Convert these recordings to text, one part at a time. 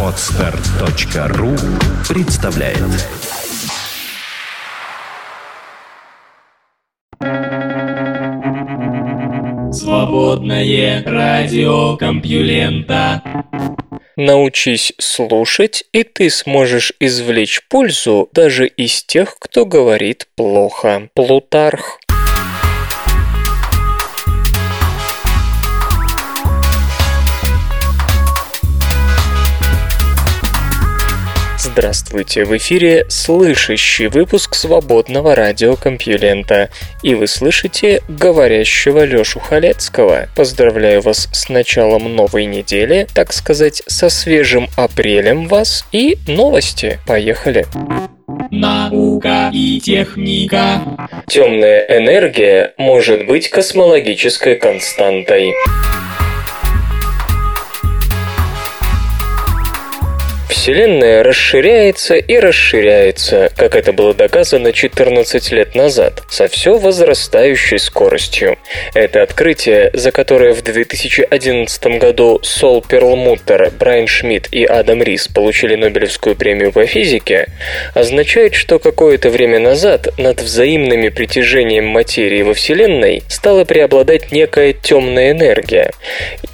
Отстар.ру представляет Свободное радио Компьюлента Научись слушать, и ты сможешь извлечь пользу даже из тех, кто говорит плохо. Плутарх. Здравствуйте, в эфире слышащий выпуск свободного радиокомпьюлента, и вы слышите говорящего Лёшу Халецкого. Поздравляю вас с началом новой недели, так сказать, со свежим апрелем вас и новости. Поехали! Наука и техника. Темная энергия может быть космологической константой. Вселенная расширяется и расширяется, как это было доказано 14 лет назад, со все возрастающей скоростью. Это открытие, за которое в 2011 году Сол Перлмуттер, Брайан Шмидт и Адам Рис получили Нобелевскую премию по физике, означает, что какое-то время назад над взаимными притяжением материи во Вселенной стала преобладать некая темная энергия.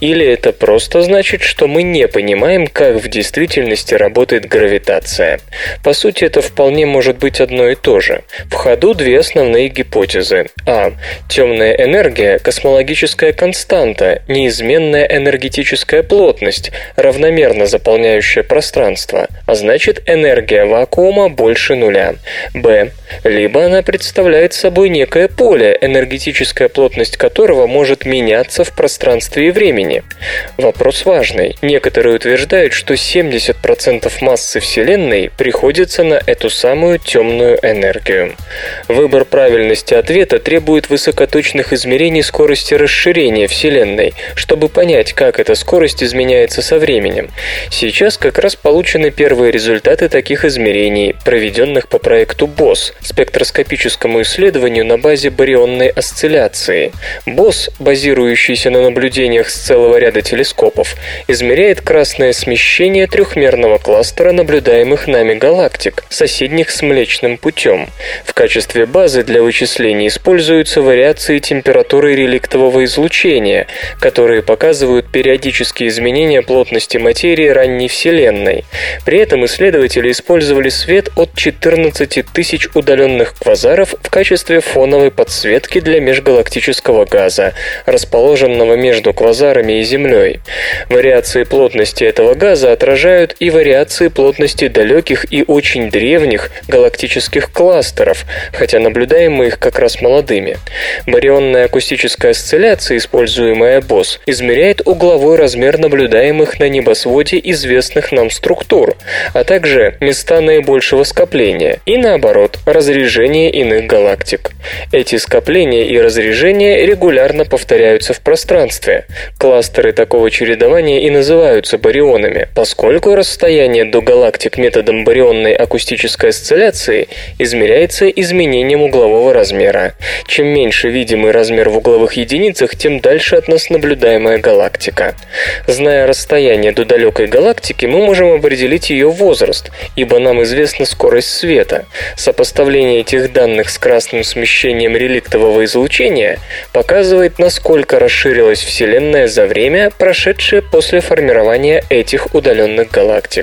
Или это просто значит, что мы не понимаем, как в действительности работает гравитация. По сути, это вполне может быть одно и то же. В ходу две основные гипотезы. А. Темная энергия – космологическая константа, неизменная энергетическая плотность, равномерно заполняющая пространство, а значит энергия вакуума больше нуля. Б. Либо она представляет собой некое поле, энергетическая плотность которого может меняться в пространстве и времени. Вопрос важный. Некоторые утверждают, что 70% 10% массы Вселенной приходится на эту самую темную энергию. Выбор правильности ответа требует высокоточных измерений скорости расширения Вселенной, чтобы понять, как эта скорость изменяется со временем. Сейчас как раз получены первые результаты таких измерений, проведенных по проекту БОС – спектроскопическому исследованию на базе барионной осцилляции. БОС, базирующийся на наблюдениях с целого ряда телескопов, измеряет красное смещение трехмерного кластера наблюдаемых нами галактик, соседних с Млечным путем. В качестве базы для вычислений используются вариации температуры реликтового излучения, которые показывают периодические изменения плотности материи ранней Вселенной. При этом исследователи использовали свет от 14 тысяч удаленных квазаров в качестве фоновой подсветки для межгалактического газа, расположенного между квазарами и Землей. Вариации плотности этого газа отражают и вариации вариации плотности далеких и очень древних галактических кластеров, хотя наблюдаем мы их как раз молодыми. Барионная акустическая осцилляция, используемая БОС, измеряет угловой размер наблюдаемых на небосводе известных нам структур, а также места наибольшего скопления и, наоборот, разрежение иных галактик. Эти скопления и разрежения регулярно повторяются в пространстве. Кластеры такого чередования и называются барионами, поскольку расстояние расстояние до галактик методом барионной акустической осцилляции измеряется изменением углового размера. Чем меньше видимый размер в угловых единицах, тем дальше от нас наблюдаемая галактика. Зная расстояние до далекой галактики, мы можем определить ее возраст, ибо нам известна скорость света. Сопоставление этих данных с красным смещением реликтового излучения показывает, насколько расширилась Вселенная за время, прошедшее после формирования этих удаленных галактик.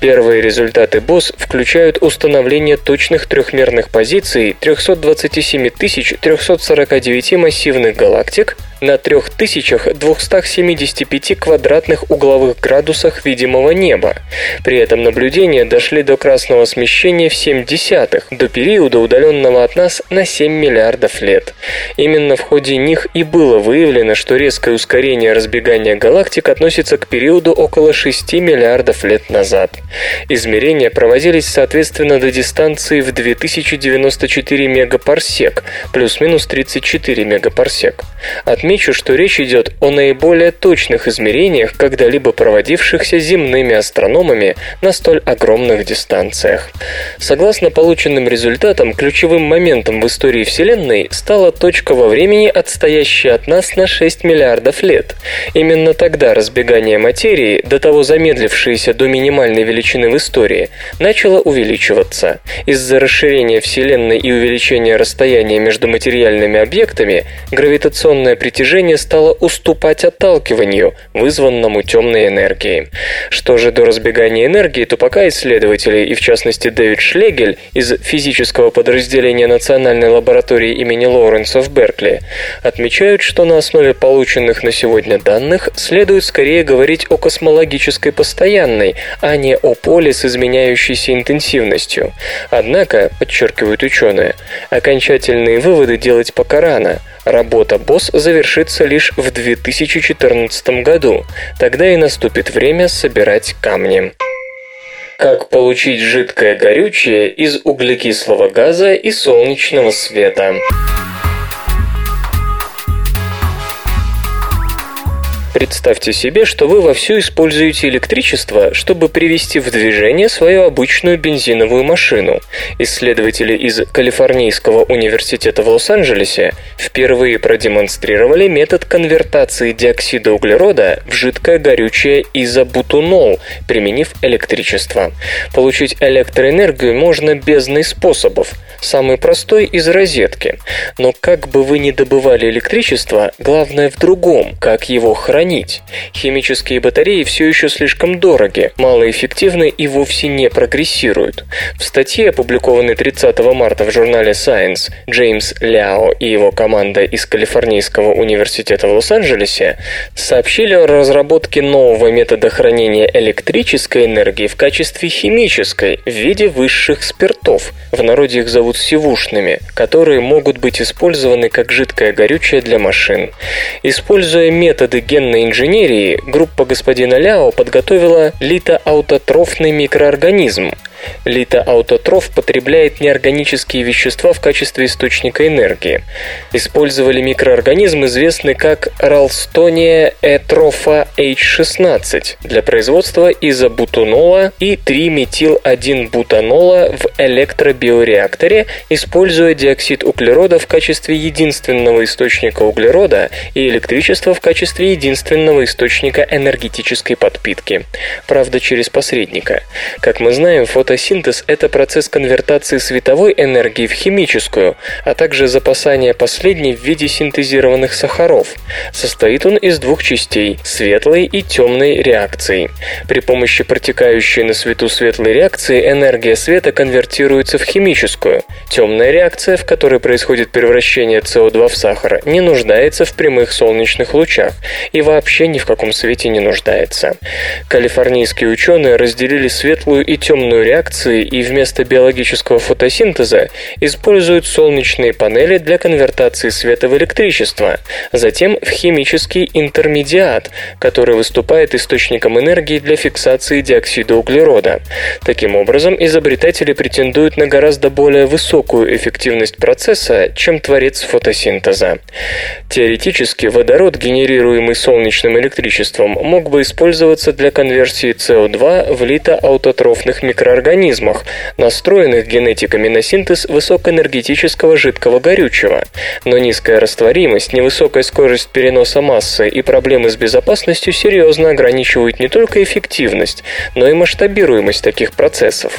Первые результаты БОС включают установление точных трехмерных позиций 327 349 массивных галактик на 3275 квадратных угловых градусах видимого неба. При этом наблюдения дошли до красного смещения в 7 десятых, до периода, удаленного от нас на 7 миллиардов лет. Именно в ходе них и было выявлено, что резкое ускорение разбегания галактик относится к периоду около 6 миллиардов лет лет назад. Измерения проводились соответственно до дистанции в 2094 мегапарсек, плюс-минус 34 мегапарсек. Отмечу, что речь идет о наиболее точных измерениях, когда-либо проводившихся земными астрономами на столь огромных дистанциях. Согласно полученным результатам, ключевым моментом в истории Вселенной стала точка во времени, отстоящая от нас на 6 миллиардов лет. Именно тогда разбегание материи, до того замедлившееся до минимальной величины в истории, начало увеличиваться. Из-за расширения Вселенной и увеличения расстояния между материальными объектами, гравитационное притяжение стало уступать отталкиванию, вызванному темной энергией. Что же до разбегания энергии, то пока исследователи, и в частности Дэвид Шлегель из физического подразделения Национальной лаборатории имени Лоуренса в Беркли, отмечают, что на основе полученных на сегодня данных следует скорее говорить о космологической постоянной, а не о поле с изменяющейся интенсивностью. Однако, подчеркивают ученые, окончательные выводы делать пока рано. Работа БОС завершится лишь в 2014 году. Тогда и наступит время собирать камни. Как получить жидкое горючее из углекислого газа и солнечного света? Представьте себе, что вы вовсю используете электричество, чтобы привести в движение свою обычную бензиновую машину. Исследователи из Калифорнийского университета в Лос-Анджелесе впервые продемонстрировали метод конвертации диоксида углерода в жидкое горючее изобутунол, применив электричество. Получить электроэнергию можно бездной способов. Самый простой из розетки. Но как бы вы ни добывали электричество, главное в другом, как его хранить хранить. Химические батареи все еще слишком дороги, малоэффективны и вовсе не прогрессируют. В статье, опубликованной 30 марта в журнале Science, Джеймс Ляо и его команда из Калифорнийского университета в Лос-Анджелесе сообщили о разработке нового метода хранения электрической энергии в качестве химической в виде высших спиртов. В народе их зовут сивушными, которые могут быть использованы как жидкое горючее для машин. Используя методы генной генной инженерии группа господина Ляо подготовила литоаутотрофный микроорганизм, Литоаутотроф потребляет неорганические вещества в качестве источника энергии. Использовали микроорганизм, известный как Ралстония этрофа H16 для производства изобутанола и 3-метил-1-бутанола в электробиореакторе, используя диоксид углерода в качестве единственного источника углерода и электричество в качестве единственного источника энергетической подпитки. Правда, через посредника. Как мы знаем, фото Фотосинтез – это процесс конвертации световой энергии в химическую, а также запасания последней в виде синтезированных сахаров. Состоит он из двух частей – светлой и темной реакции. При помощи протекающей на свету светлой реакции энергия света конвертируется в химическую. Темная реакция, в которой происходит превращение СО2 в сахар, не нуждается в прямых солнечных лучах и вообще ни в каком свете не нуждается. Калифорнийские ученые разделили светлую и темную реакцию реакции и вместо биологического фотосинтеза используют солнечные панели для конвертации света в электричество, затем в химический интермедиат, который выступает источником энергии для фиксации диоксида углерода. Таким образом, изобретатели претендуют на гораздо более высокую эффективность процесса, чем творец фотосинтеза. Теоретически, водород, генерируемый солнечным электричеством, мог бы использоваться для конверсии СО2 в литоаутотрофных микроорганизмах, организмах, настроенных генетиками на синтез высокоэнергетического жидкого горючего. Но низкая растворимость, невысокая скорость переноса массы и проблемы с безопасностью серьезно ограничивают не только эффективность, но и масштабируемость таких процессов.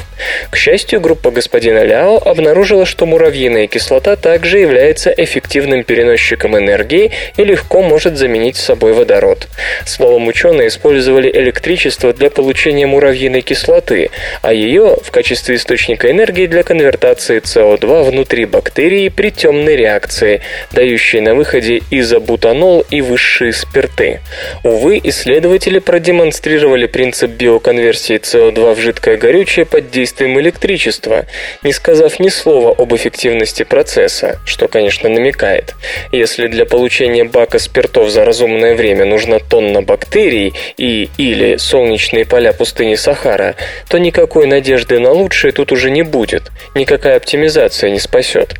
К счастью, группа господина Ляо обнаружила, что муравьиная кислота также является эффективным переносчиком энергии и легко может заменить собой водород. Словом, ученые использовали электричество для получения муравьиной кислоты, а ее нее в качестве источника энергии для конвертации СО2 внутри бактерии при темной реакции, дающей на выходе изобутанол и высшие спирты. Увы, исследователи продемонстрировали принцип биоконверсии СО2 в жидкое горючее под действием электричества, не сказав ни слова об эффективности процесса, что, конечно, намекает. Если для получения бака спиртов за разумное время нужна тонна бактерий и или солнечные поля пустыни Сахара, то никакой надежды на лучшее тут уже не будет, никакая оптимизация не спасет.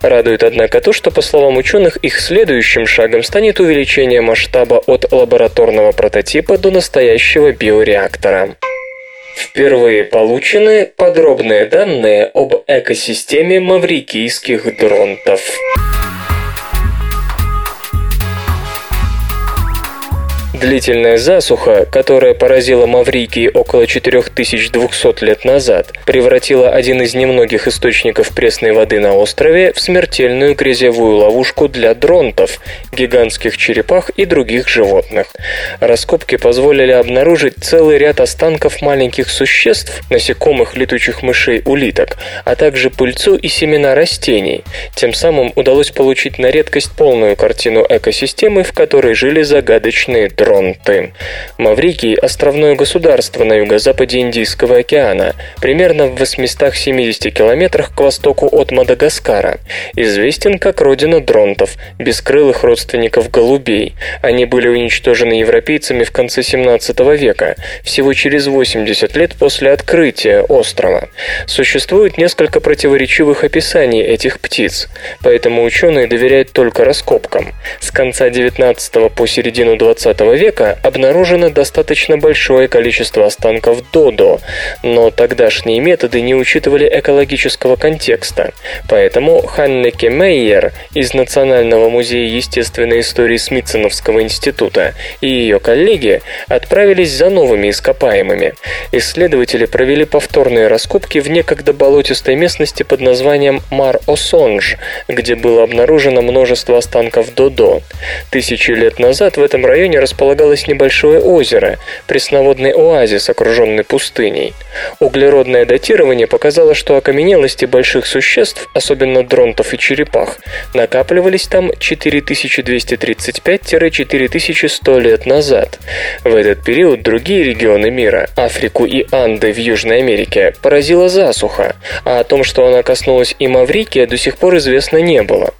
Радует, однако, то, что, по словам ученых, их следующим шагом станет увеличение масштаба от лабораторного прототипа до настоящего биореактора. Впервые получены подробные данные об экосистеме маврикийских дронтов. Длительная засуха, которая поразила Маврикий около 4200 лет назад, превратила один из немногих источников пресной воды на острове в смертельную грязевую ловушку для дронтов, гигантских черепах и других животных. Раскопки позволили обнаружить целый ряд останков маленьких существ, насекомых, летучих мышей, улиток, а также пыльцу и семена растений. Тем самым удалось получить на редкость полную картину экосистемы, в которой жили загадочные дронты. Тронты. Маврикий – островное государство на юго-западе Индийского океана, примерно в 870 километрах к востоку от Мадагаскара. Известен как родина дронтов, бескрылых родственников голубей. Они были уничтожены европейцами в конце 17 века, всего через 80 лет после открытия острова. Существует несколько противоречивых описаний этих птиц, поэтому ученые доверяют только раскопкам. С конца 19 по середину 20 века обнаружено достаточно большое количество останков додо, но тогдашние методы не учитывали экологического контекста. Поэтому Ханнеке Мейер из Национального музея естественной истории Смитсоновского института и ее коллеги отправились за новыми ископаемыми. Исследователи провели повторные раскопки в некогда болотистой местности под названием Мар-Осонж, где было обнаружено множество останков додо. Тысячи лет назад в этом районе располагалось располагалось небольшое озеро, пресноводный оазис, окруженный пустыней. Углеродное датирование показало, что окаменелости больших существ, особенно дронтов и черепах, накапливались там 4235-4100 лет назад. В этот период другие регионы мира, Африку и Анды в Южной Америке, поразила засуха, а о том, что она коснулась и Маврикия, до сих пор известно не было.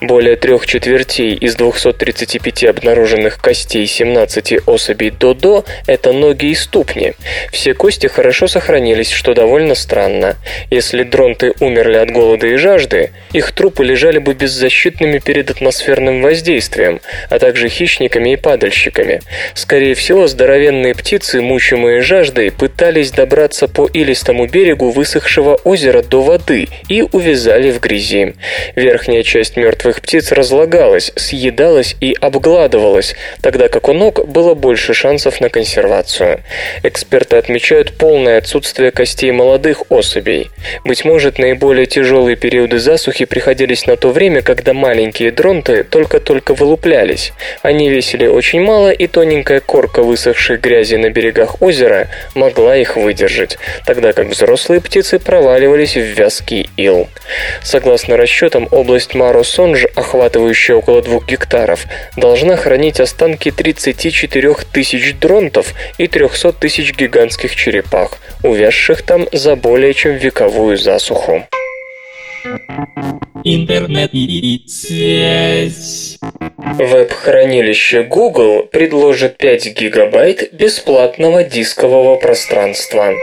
Более трех четвертей из 235 обнаруженных костей 17 особей Додо – это ноги и ступни. Все кости хорошо сохранились, что довольно странно. Если дронты умерли от голода и жажды, их трупы лежали бы беззащитными перед атмосферным воздействием, а также хищниками и падальщиками. Скорее всего, здоровенные птицы, мучимые жаждой, пытались добраться по илистому берегу высохшего озера до воды и увязали в грязи. Верхняя часть мертвых птиц разлагалась, съедалась и обгладывалась, тогда как у ног было больше шансов на консервацию. Эксперты отмечают полное отсутствие костей молодых особей. Быть может, наиболее тяжелые периоды засухи приходились на то время, когда маленькие дронты только-только вылуплялись. Они весили очень мало, и тоненькая корка высохшей грязи на берегах озера могла их выдержать, тогда как взрослые птицы проваливались в вязкий ил. Согласно расчетам, область Маро-Сонж, охватывающая около двух гектаров, должна хранить останки 34 тысяч дронтов и 300 тысяч гигантских черепах, увязших там за более чем вековую засуху. Интернет и связь. Веб-хранилище Google предложит 5 гигабайт бесплатного дискового пространства.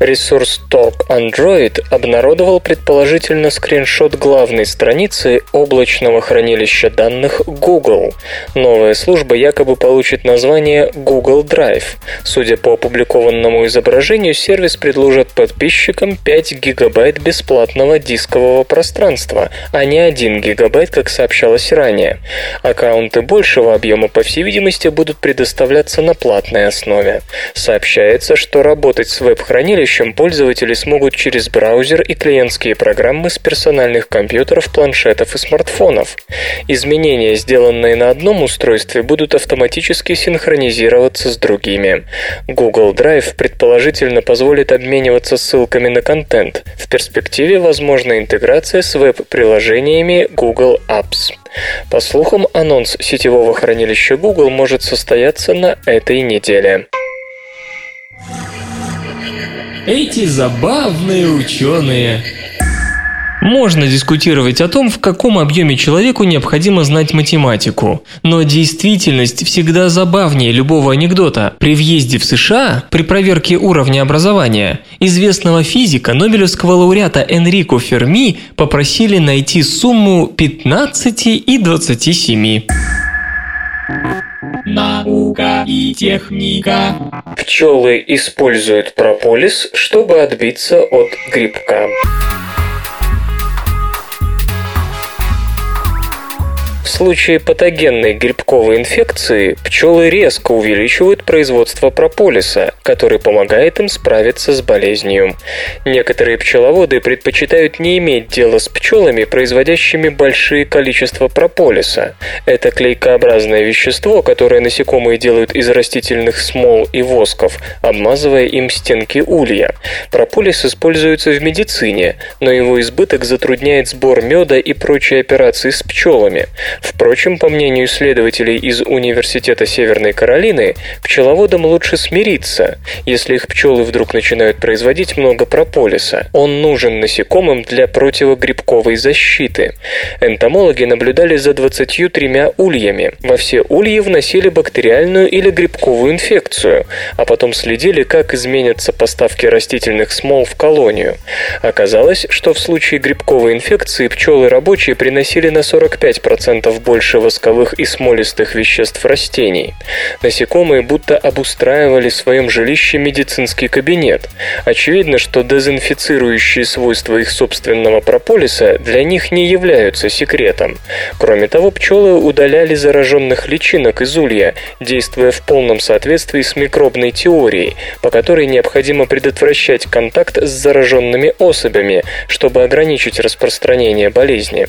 Ресурс Talk Android обнародовал предположительно скриншот главной страницы облачного хранилища данных Google. Новая служба якобы получит название Google Drive. Судя по опубликованному изображению, сервис предложит подписчикам 5 гигабайт бесплатного дискового пространства, а не 1 гигабайт, как сообщалось ранее. Аккаунты большего объема, по всей видимости, будут предоставляться на платной основе. Сообщается, что работать с веб-хранилищем будущем пользователи смогут через браузер и клиентские программы с персональных компьютеров, планшетов и смартфонов. Изменения, сделанные на одном устройстве, будут автоматически синхронизироваться с другими. Google Drive предположительно позволит обмениваться ссылками на контент. В перспективе возможна интеграция с веб-приложениями Google Apps. По слухам, анонс сетевого хранилища Google может состояться на этой неделе. Эти забавные ученые. Можно дискутировать о том, в каком объеме человеку необходимо знать математику. Но действительность всегда забавнее любого анекдота. При въезде в США, при проверке уровня образования, известного физика, нобелевского лауреата Энрико Ферми попросили найти сумму 15 и 27. Наука и техника. Пчелы используют прополис, чтобы отбиться от грибка. Случае патогенной грибковой инфекции пчелы резко увеличивают производство прополиса, который помогает им справиться с болезнью. Некоторые пчеловоды предпочитают не иметь дела с пчелами, производящими большие количества прополиса. Это клейкообразное вещество, которое насекомые делают из растительных смол и восков, обмазывая им стенки улья. Прополис используется в медицине, но его избыток затрудняет сбор меда и прочие операции с пчелами. Впрочем, по мнению исследователей из Университета Северной Каролины, пчеловодам лучше смириться, если их пчелы вдруг начинают производить много прополиса. Он нужен насекомым для противогрибковой защиты. Энтомологи наблюдали за 23 ульями. Во все ульи вносили бактериальную или грибковую инфекцию, а потом следили, как изменятся поставки растительных смол в колонию. Оказалось, что в случае грибковой инфекции пчелы рабочие приносили на 45% больше восковых и смолистых веществ растений. Насекомые будто обустраивали в своем жилище медицинский кабинет. Очевидно, что дезинфицирующие свойства их собственного прополиса для них не являются секретом. Кроме того, пчелы удаляли зараженных личинок из улья, действуя в полном соответствии с микробной теорией, по которой необходимо предотвращать контакт с зараженными особями, чтобы ограничить распространение болезни.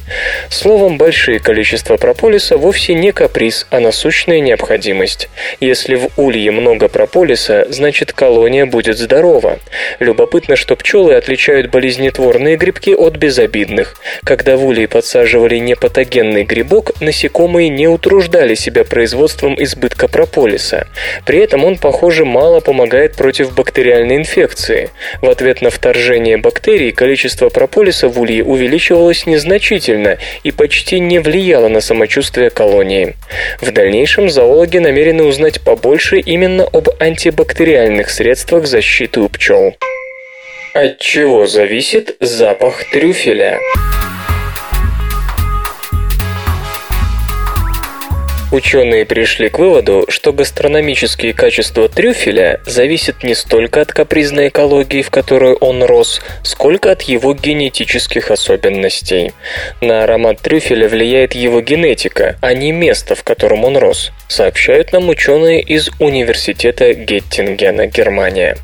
Словом, большие количества прополиса вовсе не каприз, а насущная необходимость. Если в улье много прополиса, значит колония будет здорова. Любопытно, что пчелы отличают болезнетворные грибки от безобидных. Когда в улье подсаживали непатогенный грибок, насекомые не утруждали себя производством избытка прополиса. При этом он, похоже, мало помогает против бактериальной инфекции. В ответ на вторжение бактерий количество прополиса в улье увеличивалось незначительно и почти не влияло на самочувствие колонии. В дальнейшем зоологи намерены узнать побольше именно об антибактериальных средствах защиты у пчел. От чего зависит запах трюфеля? Ученые пришли к выводу, что гастрономические качества трюфеля зависят не столько от капризной экологии, в которой он рос, сколько от его генетических особенностей. На аромат трюфеля влияет его генетика, а не место, в котором он рос, сообщают нам ученые из Университета Геттингена, Германия.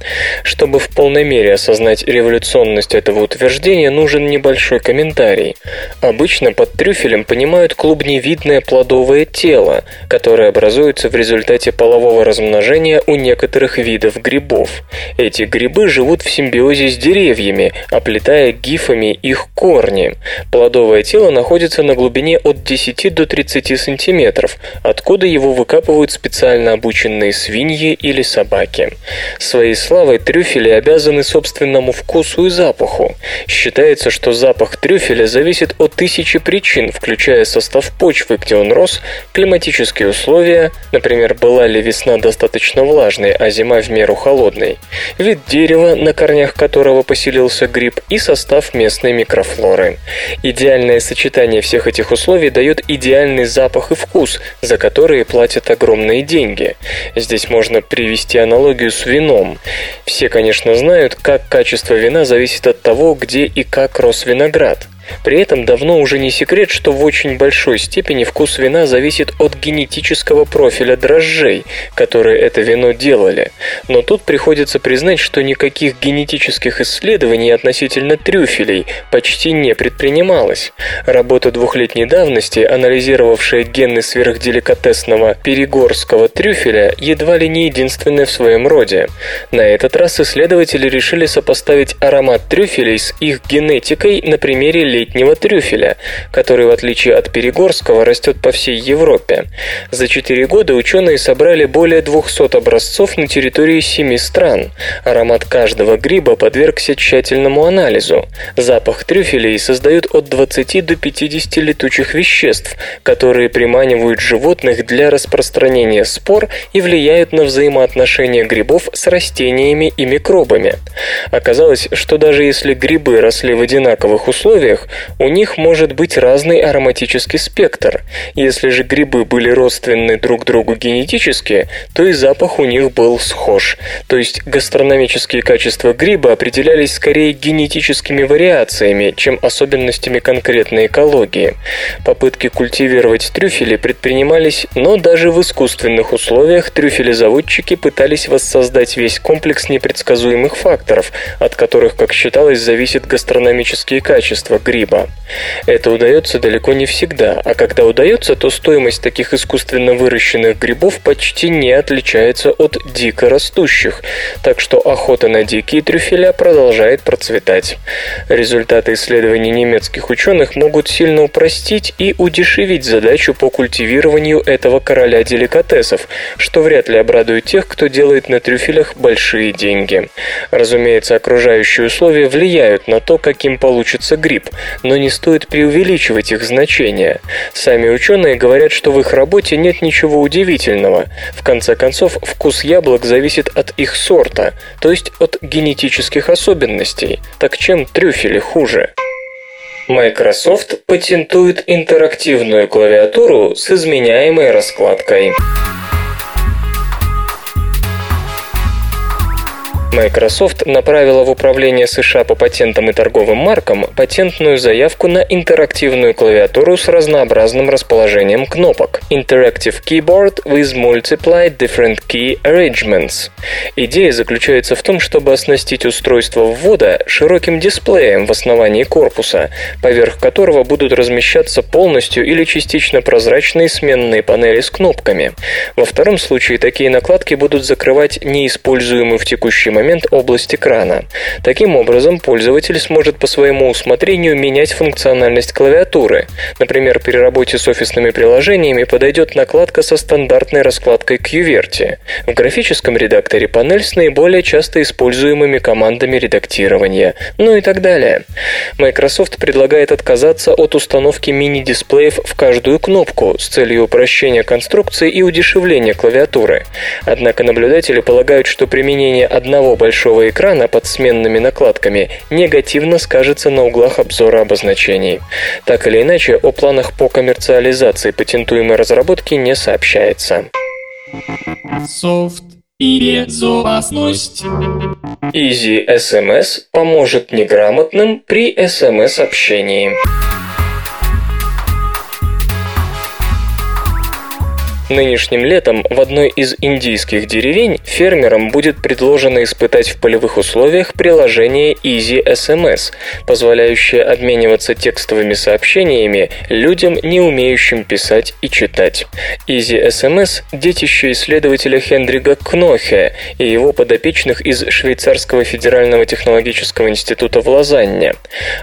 Чтобы в полной мере осознать революционность этого утверждения, нужен небольшой комментарий. Обычно под трюфелем понимают клубневидное плодовое тело, которые образуются в результате полового размножения у некоторых видов грибов. Эти грибы живут в симбиозе с деревьями, оплетая гифами их корни. Плодовое тело находится на глубине от 10 до 30 сантиметров, откуда его выкапывают специально обученные свиньи или собаки. Своей славой трюфели обязаны собственному вкусу и запаху. Считается, что запах трюфеля зависит от тысячи причин, включая состав почвы, где он рос, климатические условия, например, была ли весна достаточно влажной, а зима в меру холодной, вид дерева, на корнях которого поселился гриб, и состав местной микрофлоры. Идеальное сочетание всех этих условий дает идеальный запах и вкус, за которые платят огромные деньги. Здесь можно привести аналогию с вином. Все, конечно, знают, как качество вина зависит от того, где и как рос виноград. При этом давно уже не секрет, что в очень большой степени вкус вина зависит от генетического профиля дрожжей, которые это вино делали. Но тут приходится признать, что никаких генетических исследований относительно трюфелей почти не предпринималось. Работа двухлетней давности, анализировавшая гены сверхделикатесного перегорского трюфеля, едва ли не единственная в своем роде. На этот раз исследователи решили сопоставить аромат трюфелей с их генетикой на примере летнего трюфеля, который, в отличие от перегорского, растет по всей Европе. За 4 года ученые собрали более 200 образцов на территории 7 стран. Аромат каждого гриба подвергся тщательному анализу. Запах трюфелей создают от 20 до 50 летучих веществ, которые приманивают животных для распространения спор и влияют на взаимоотношения грибов с растениями и микробами. Оказалось, что даже если грибы росли в одинаковых условиях, у них может быть разный ароматический спектр. Если же грибы были родственны друг другу генетически, то и запах у них был схож. То есть гастрономические качества гриба определялись скорее генетическими вариациями, чем особенностями конкретной экологии. Попытки культивировать трюфели предпринимались, но даже в искусственных условиях трюфелезаводчики пытались воссоздать весь комплекс непредсказуемых факторов, от которых, как считалось, зависят гастрономические качества гриба. Это удается далеко не всегда, а когда удается, то стоимость таких искусственно выращенных грибов почти не отличается от дико растущих, так что охота на дикие трюфеля продолжает процветать. Результаты исследований немецких ученых могут сильно упростить и удешевить задачу по культивированию этого короля деликатесов, что вряд ли обрадует тех, кто делает на трюфелях большие деньги. Разумеется, окружающие условия влияют на то, каким получится гриб, но не стоит преувеличивать их значение. Сами ученые говорят, что в их работе нет ничего удивительного. В конце концов, вкус яблок зависит от их сорта, то есть от генетических особенностей. Так чем трюфели хуже? Microsoft патентует интерактивную клавиатуру с изменяемой раскладкой. Microsoft направила в Управление США по патентам и торговым маркам патентную заявку на интерактивную клавиатуру с разнообразным расположением кнопок Interactive Keyboard with Multiply Different Key Arrangements. Идея заключается в том, чтобы оснастить устройство ввода широким дисплеем в основании корпуса, поверх которого будут размещаться полностью или частично прозрачные сменные панели с кнопками. Во втором случае такие накладки будут закрывать неиспользуемый в текущий момент область экрана. Таким образом, пользователь сможет по своему усмотрению менять функциональность клавиатуры. Например, при работе с офисными приложениями подойдет накладка со стандартной раскладкой QWERTY. В графическом редакторе панель с наиболее часто используемыми командами редактирования, ну и так далее. Microsoft предлагает отказаться от установки мини-дисплеев в каждую кнопку с целью упрощения конструкции и удешевления клавиатуры. Однако наблюдатели полагают, что применение одного одного большого экрана под сменными накладками негативно скажется на углах обзора обозначений. Так или иначе, о планах по коммерциализации патентуемой разработки не сообщается. Софт и безопасность. Easy SMS поможет неграмотным при SMS-общении. Нынешним летом в одной из индийских деревень фермерам будет предложено испытать в полевых условиях приложение Easy SMS, позволяющее обмениваться текстовыми сообщениями людям, не умеющим писать и читать. Easy SMS – детище исследователя Хендрига Кнохе и его подопечных из Швейцарского федерального технологического института в Лозанне.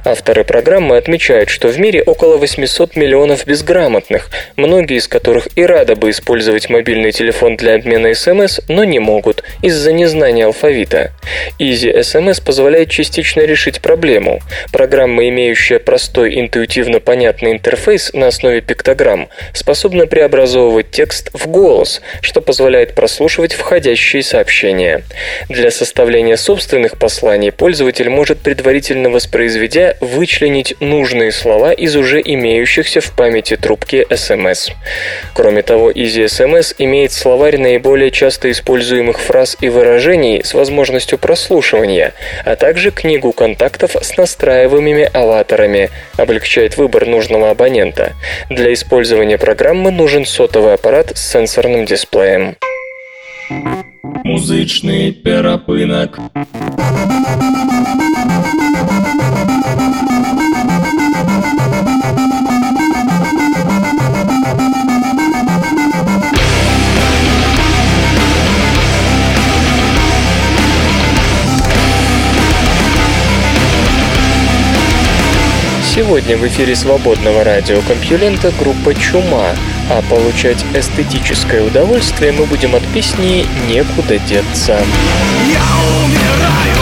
Авторы программы отмечают, что в мире около 800 миллионов безграмотных, многие из которых и рады бы использовать мобильный телефон для обмена СМС, но не могут из-за незнания алфавита. Easy SMS позволяет частично решить проблему. Программа, имеющая простой интуитивно понятный интерфейс на основе пиктограмм, способна преобразовывать текст в голос, что позволяет прослушивать входящие сообщения. Для составления собственных посланий пользователь может предварительно воспроизведя вычленить нужные слова из уже имеющихся в памяти трубки SMS. Кроме того, EasySMS имеет словарь наиболее часто используемых фраз и выражений с возможностью прослушивания, а также книгу контактов с настраиваемыми аватарами, облегчает выбор нужного абонента. Для использования программы нужен сотовый аппарат с сенсорным дисплеем. Музычный перапынок. Сегодня в эфире свободного радиокомпьюлента группа «Чума», а получать эстетическое удовольствие мы будем от песни «Некуда деться». Я умираю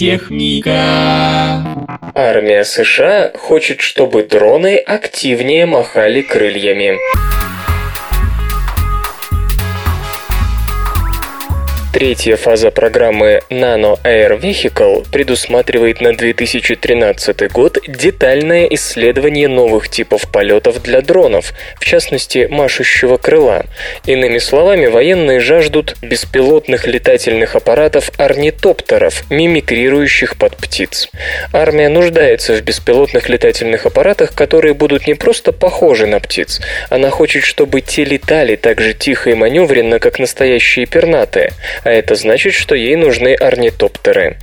Наука и техника. Армия США хочет, чтобы дроны активнее махали крыльями. Третья фаза программы Nano Air Vehicle предусматривает на 2013 год детальное исследование новых типов полетов для дронов, в частности машущего крыла. Иными словами, военные жаждут беспилотных летательных аппаратов орнитоптеров, мимикрирующих под птиц. Армия нуждается в беспилотных летательных аппаратах, которые будут не просто похожи на птиц, она хочет, чтобы те летали так же тихо и маневренно, как настоящие пернатые, а это значит, что ей нужны орнитоптеры.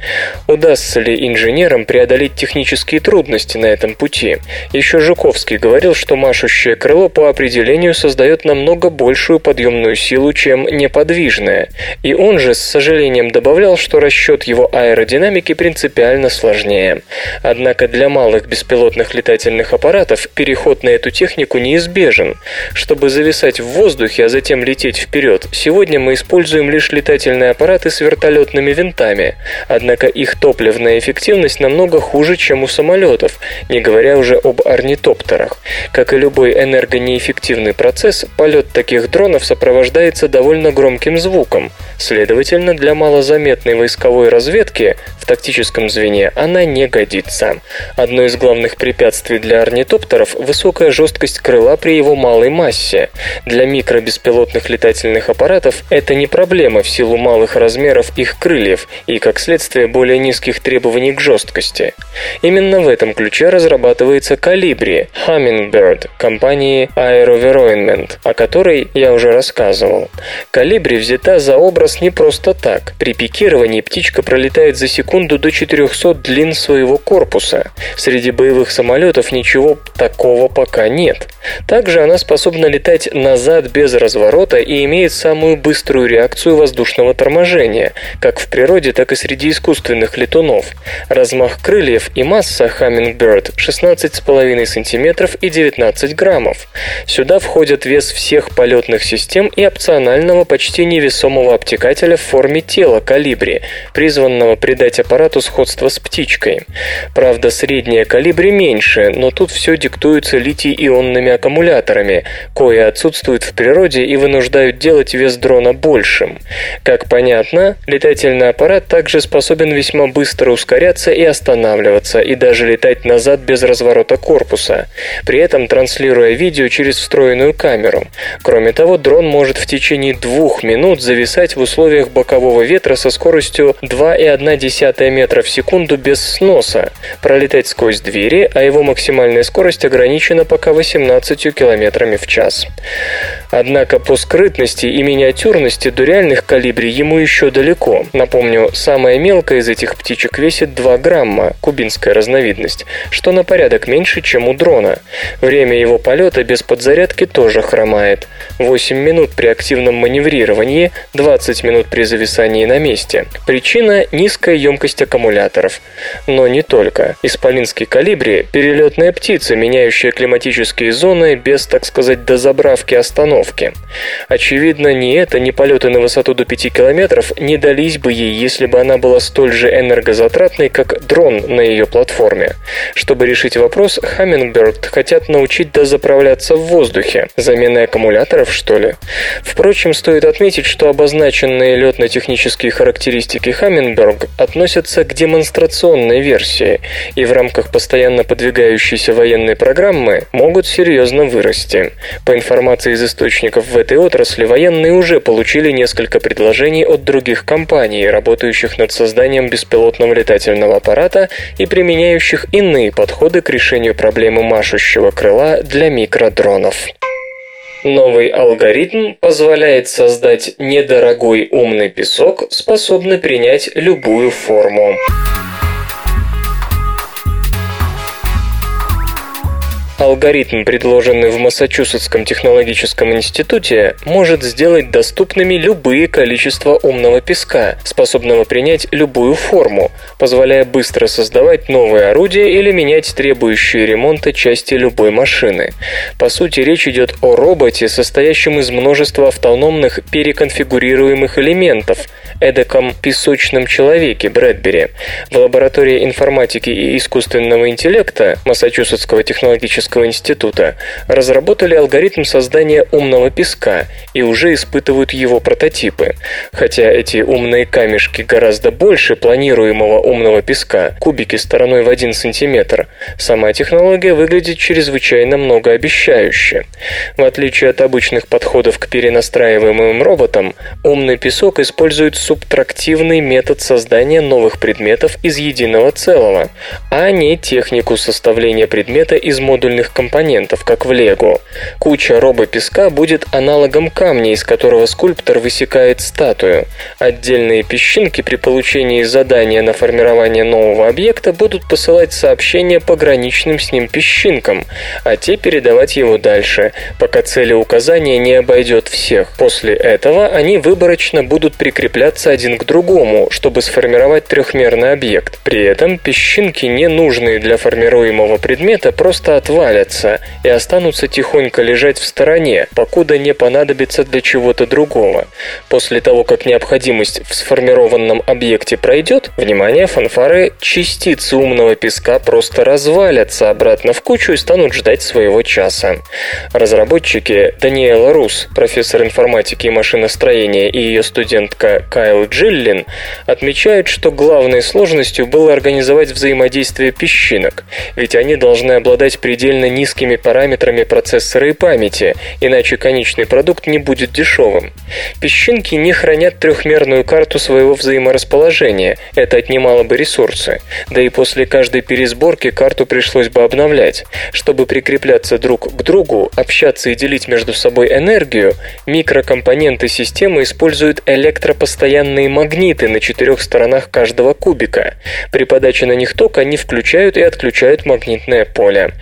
Удастся ли инженерам преодолеть технические трудности на этом пути? Еще Жуковский говорил, что машущее крыло по определению создает намного большую подъемную силу, чем неподвижное. И он же с сожалением добавлял, что расчет его аэродинамики принципиально сложнее. Однако для малых беспилотных летательных аппаратов переход на эту технику неизбежен. Чтобы зависать в воздухе, а затем лететь вперед, сегодня мы используем лишь летательные аппараты с вертолетными винтами. Однако их топливная эффективность намного хуже, чем у самолетов, не говоря уже об орнитоптерах. Как и любой энергонеэффективный процесс, полет таких дронов сопровождается довольно громким звуком. Следовательно, для малозаметной войсковой разведки в тактическом звене она не годится. Одно из главных препятствий для орнитоптеров – высокая жесткость крыла при его малой массе. Для микробеспилотных летательных аппаратов это не проблема в силу малых размеров их крыльев и, как следствие, более низких требований к жесткости. Именно в этом ключе разрабатывается Калибри Hummingbird компании Aeroveroinment, о которой я уже рассказывал. Калибри взята за образ не просто так. При пикировании птичка пролетает за секунду до 400 длин своего корпуса. Среди боевых самолетов ничего такого пока нет. Также она способна летать назад без разворота и имеет самую быструю реакцию воздушного торможения, как в природе, так и среди искусственных летунов. Размах крыльев и масса Hummingbird 16,5 см и 19 граммов. Сюда входят вес всех полетных систем и опционального почти невесомого обтекателя в форме тела калибри, призванного придать аппарату сходство с птичкой. Правда, средняя калибри меньше, но тут все диктуется литий-ионными аккумуляторами, кои отсутствуют в природе и вынуждают делать вес дрона большим. Как понятно, летательный аппарат также способен весьма быстро ускоряться и останавливаться, и даже летать назад без разворота корпуса, при этом транслируя видео через встроенную камеру. Кроме того, дрон может в течение двух минут зависать в условиях бокового ветра со скоростью 2,1 метра в секунду без сноса, пролетать сквозь двери, а его максимальная скорость ограничена пока 18 км в час. Однако по скрытности и миниатюрности до реальных калибрий ему еще далеко. Напомню, самая мелкая из этих птичек весит 2 грамма, кубинская разновидность, что на порядок меньше, чем у дрона. Время его полета без подзарядки тоже хромает. 8 минут при активном маневрировании, 20 минут при зависании на месте. Причина – низкая емкость аккумуляторов. Но не только. Исполинский калибри – перелетная птица, меняющая климатические зоны без, так сказать, дозаправки остановки. Очевидно, ни это, ни полеты на высоту до 5 километров не дались бы ей, если бы она была столь же энергозатратной, как дрон на ее платформе. Чтобы решить вопрос, Hummingbird хотят научить дозаправляться в воздухе. Заменой аккумуляторов, что ли? Впрочем, стоит отметить, что обозначенные летно-технические характеристики Hummingbird относятся к демонстрационной версии и в рамках постоянно подвигающейся военной программы могут серьезно вырасти. По информации из источников в этой отрасли, военные уже получили несколько предложений от других компаний, работающих над созданием беспилотного летательного аппарата и применяющих иные подходы к решению проблемы машущего крыла для микродронов. Новый алгоритм позволяет создать недорогой умный песок, способный принять любую форму. Алгоритм, предложенный в Массачусетском технологическом институте, может сделать доступными любые количества умного песка, способного принять любую форму, позволяя быстро создавать новые орудия или менять требующие ремонта части любой машины. По сути, речь идет о роботе, состоящем из множества автономных переконфигурируемых элементов, эдаком песочном человеке Брэдбери. В лаборатории информатики и искусственного интеллекта Массачусетского технологического Технического института разработали алгоритм создания умного песка и уже испытывают его прототипы. Хотя эти умные камешки гораздо больше планируемого умного песка, кубики стороной в 1 см, сама технология выглядит чрезвычайно многообещающе. В отличие от обычных подходов к перенастраиваемым роботам, умный песок использует субтрактивный метод создания новых предметов из единого целого, а не технику составления предмета из модульных отдельных компонентов, как в Лего. Куча робопеска будет аналогом камня, из которого скульптор высекает статую. Отдельные песчинки при получении задания на формирование нового объекта будут посылать сообщения пограничным с ним песчинкам, а те передавать его дальше, пока целеуказание не обойдет всех. После этого они выборочно будут прикрепляться один к другому, чтобы сформировать трехмерный объект. При этом песчинки, не нужные для формируемого предмета, просто отваливаются развалятся и останутся тихонько лежать в стороне, покуда не понадобится для чего-то другого. После того, как необходимость в сформированном объекте пройдет, внимание, фанфары, частицы умного песка просто развалятся обратно в кучу и станут ждать своего часа. Разработчики Даниэла Рус, профессор информатики и машиностроения, и ее студентка Кайл Джиллин отмечают, что главной сложностью было организовать взаимодействие песчинок, ведь они должны обладать предельно низкими параметрами процессора и памяти, иначе конечный продукт не будет дешевым. Песчинки не хранят трехмерную карту своего взаиморасположения, это отнимало бы ресурсы, да и после каждой пересборки карту пришлось бы обновлять. Чтобы прикрепляться друг к другу, общаться и делить между собой энергию, микрокомпоненты системы используют электропостоянные магниты на четырех сторонах каждого кубика. При подаче на них ток они включают и отключают магнитное поле.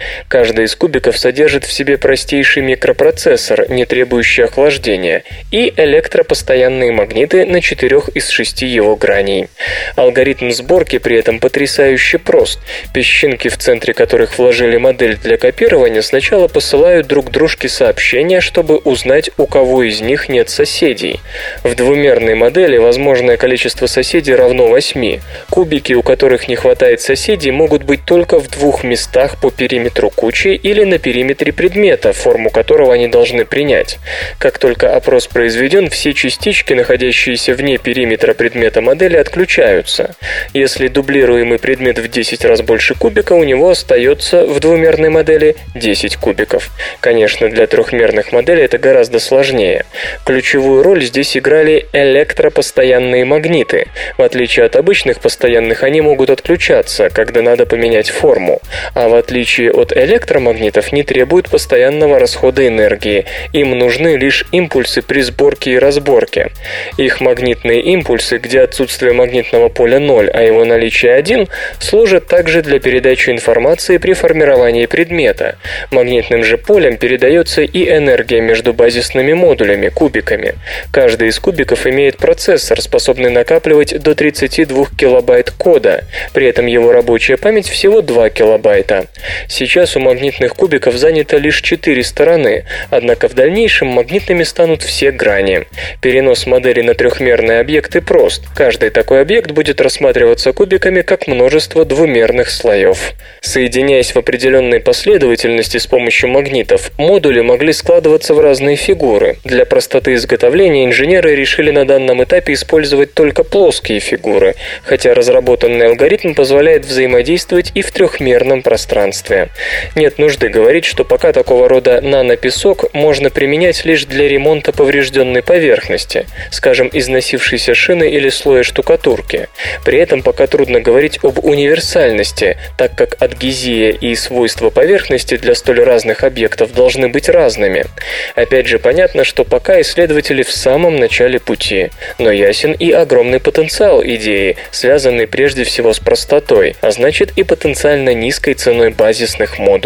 Из кубиков содержит в себе простейший микропроцессор, не требующий охлаждения, и электропостоянные магниты на четырех из шести его граней. Алгоритм сборки при этом потрясающе прост. Песчинки, в центре которых вложили модель для копирования, сначала посылают друг дружке сообщения, чтобы узнать, у кого из них нет соседей. В двумерной модели возможное количество соседей равно 8. Кубики, у которых не хватает соседей, могут быть только в двух местах по периметру кучи или на периметре предмета, форму которого они должны принять. Как только опрос произведен, все частички, находящиеся вне периметра предмета модели, отключаются. Если дублируемый предмет в 10 раз больше кубика, у него остается в двумерной модели 10 кубиков. Конечно, для трехмерных моделей это гораздо сложнее. Ключевую роль здесь играли электропостоянные магниты. В отличие от обычных постоянных, они могут отключаться, когда надо поменять форму. А в отличие от электромагнитов, не требуют постоянного расхода энергии. Им нужны лишь импульсы при сборке и разборке. Их магнитные импульсы, где отсутствие магнитного поля 0, а его наличие 1, служат также для передачи информации при формировании предмета. Магнитным же полем передается и энергия между базисными модулями, кубиками. Каждый из кубиков имеет процессор, способный накапливать до 32 килобайт кода, при этом его рабочая память всего 2 килобайта. Сейчас у магнитных кубиков занято лишь 4 стороны, однако в дальнейшем магнитными станут все грани. Перенос модели на трехмерные объекты прост. Каждый такой объект будет рассматриваться кубиками как множество двумерных слоев. Соединяясь в определенной последовательности с помощью магнитов, модули могли складываться в разные фигуры. Для простоты изготовления инженеры решили на данном этапе использовать только плоские фигуры, хотя разработанный алгоритм позволяет взаимодействовать и в трехмерном пространстве. Нет нужды говорить, что пока такого рода нанопесок можно применять лишь для ремонта поврежденной поверхности, скажем, износившейся шины или слоя штукатурки. При этом пока трудно говорить об универсальности, так как адгезия и свойства поверхности для столь разных объектов должны быть разными. Опять же, понятно, что пока исследователи в самом начале пути, но ясен и огромный потенциал идеи, связанный прежде всего с простотой, а значит и потенциально низкой ценой базисных модулей.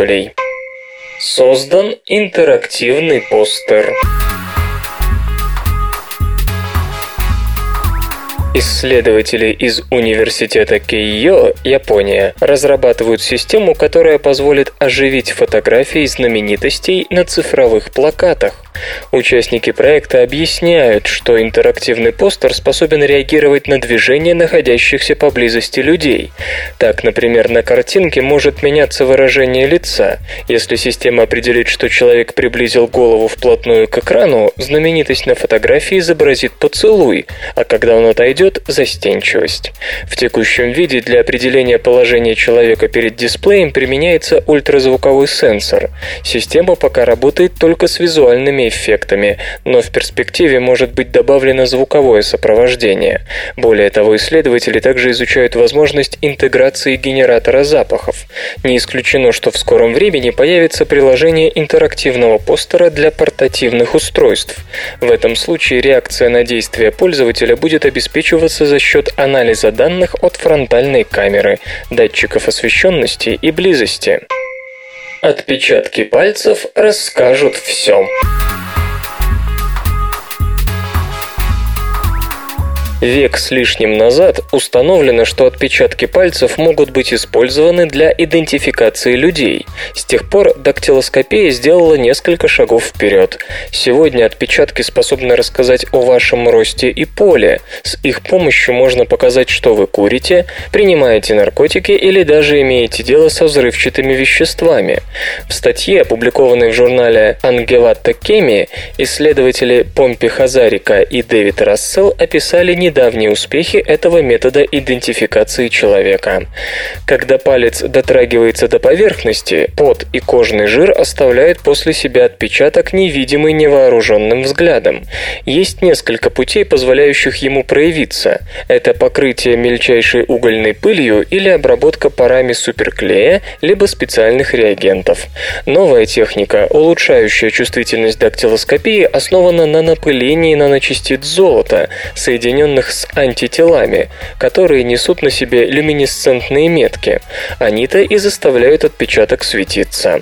Создан интерактивный постер. Исследователи из университета Кейо, Япония, разрабатывают систему, которая позволит оживить фотографии знаменитостей на цифровых плакатах. Участники проекта объясняют, что интерактивный постер способен реагировать на движения находящихся поблизости людей. Так, например, на картинке может меняться выражение лица. Если система определит, что человек приблизил голову вплотную к экрану, знаменитость на фотографии изобразит поцелуй, а когда он отойдет – застенчивость. В текущем виде для определения положения человека перед дисплеем применяется ультразвуковой сенсор. Система пока работает только с визуальными эффектами, но в перспективе может быть добавлено звуковое сопровождение. Более того, исследователи также изучают возможность интеграции генератора запахов. Не исключено, что в скором времени появится приложение интерактивного постера для портативных устройств. В этом случае реакция на действия пользователя будет обеспечиваться за счет анализа данных от фронтальной камеры, датчиков освещенности и близости. Отпечатки пальцев расскажут все. Век с лишним назад установлено, что отпечатки пальцев могут быть использованы для идентификации людей. С тех пор дактилоскопия сделала несколько шагов вперед. Сегодня отпечатки способны рассказать о вашем росте и поле. С их помощью можно показать, что вы курите, принимаете наркотики или даже имеете дело со взрывчатыми веществами. В статье, опубликованной в журнале Ангелатта Кеми, исследователи Помпи Хазарика и Дэвид Рассел описали не недавние успехи этого метода идентификации человека. Когда палец дотрагивается до поверхности, пот и кожный жир оставляют после себя отпечаток, невидимый невооруженным взглядом. Есть несколько путей, позволяющих ему проявиться. Это покрытие мельчайшей угольной пылью или обработка парами суперклея, либо специальных реагентов. Новая техника, улучшающая чувствительность дактилоскопии, основана на напылении наночастиц золота, соединенных соединенных с антителами, которые несут на себе люминесцентные метки. Они-то и заставляют отпечаток светиться.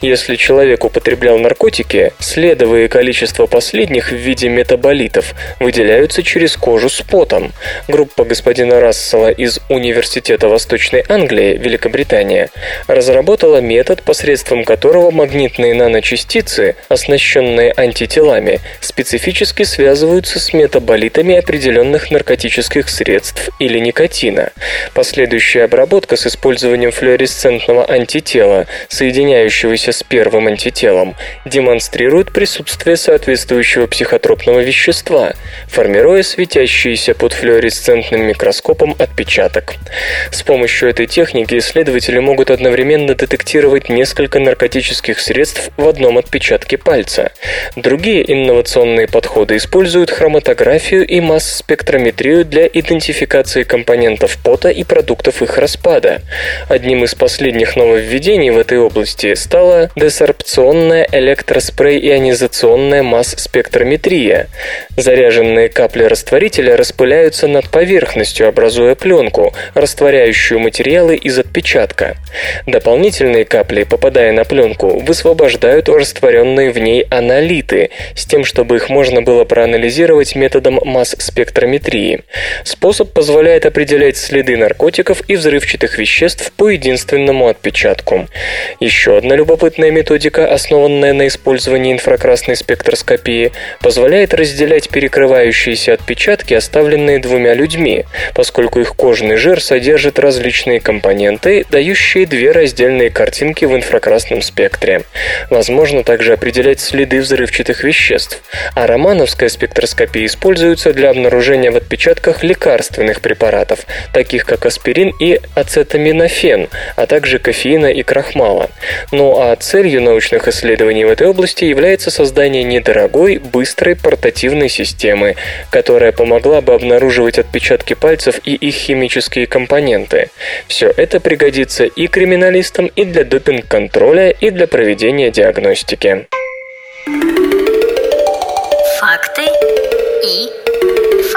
Если человек употреблял наркотики, следовые количество последних в виде метаболитов выделяются через кожу с потом. Группа господина Рассела из Университета Восточной Англии, Великобритания, разработала метод, посредством которого магнитные наночастицы, оснащенные антителами, специфически связываются с метаболитами определенных определенных наркотических средств или никотина. Последующая обработка с использованием флуоресцентного антитела, соединяющегося с первым антителом, демонстрирует присутствие соответствующего психотропного вещества, формируя светящийся под флуоресцентным микроскопом отпечаток. С помощью этой техники исследователи могут одновременно детектировать несколько наркотических средств в одном отпечатке пальца. Другие инновационные подходы используют хроматографию и масс-спектрометрию спектрометрию для идентификации компонентов пота и продуктов их распада. Одним из последних нововведений в этой области стала десорбционная электроспрей-ионизационная масс-спектрометрия. Заряженные капли растворителя распыляются над поверхностью, образуя пленку, растворяющую материалы из отпечатка. Дополнительные капли, попадая на пленку, высвобождают растворенные в ней аналиты, с тем, чтобы их можно было проанализировать методом масс-спектрометрии спектрометрии. Способ позволяет определять следы наркотиков и взрывчатых веществ по единственному отпечатку. Еще одна любопытная методика, основанная на использовании инфракрасной спектроскопии, позволяет разделять перекрывающиеся отпечатки, оставленные двумя людьми, поскольку их кожный жир содержит различные компоненты, дающие две раздельные картинки в инфракрасном спектре. Возможно также определять следы взрывчатых веществ, а романовская спектроскопия используется для обнаружения обнаружения в отпечатках лекарственных препаратов, таких как аспирин и ацетаминофен, а также кофеина и крахмала. Ну а целью научных исследований в этой области является создание недорогой, быстрой портативной системы, которая помогла бы обнаруживать отпечатки пальцев и их химические компоненты. Все это пригодится и криминалистам, и для допинг-контроля, и для проведения диагностики. Факты и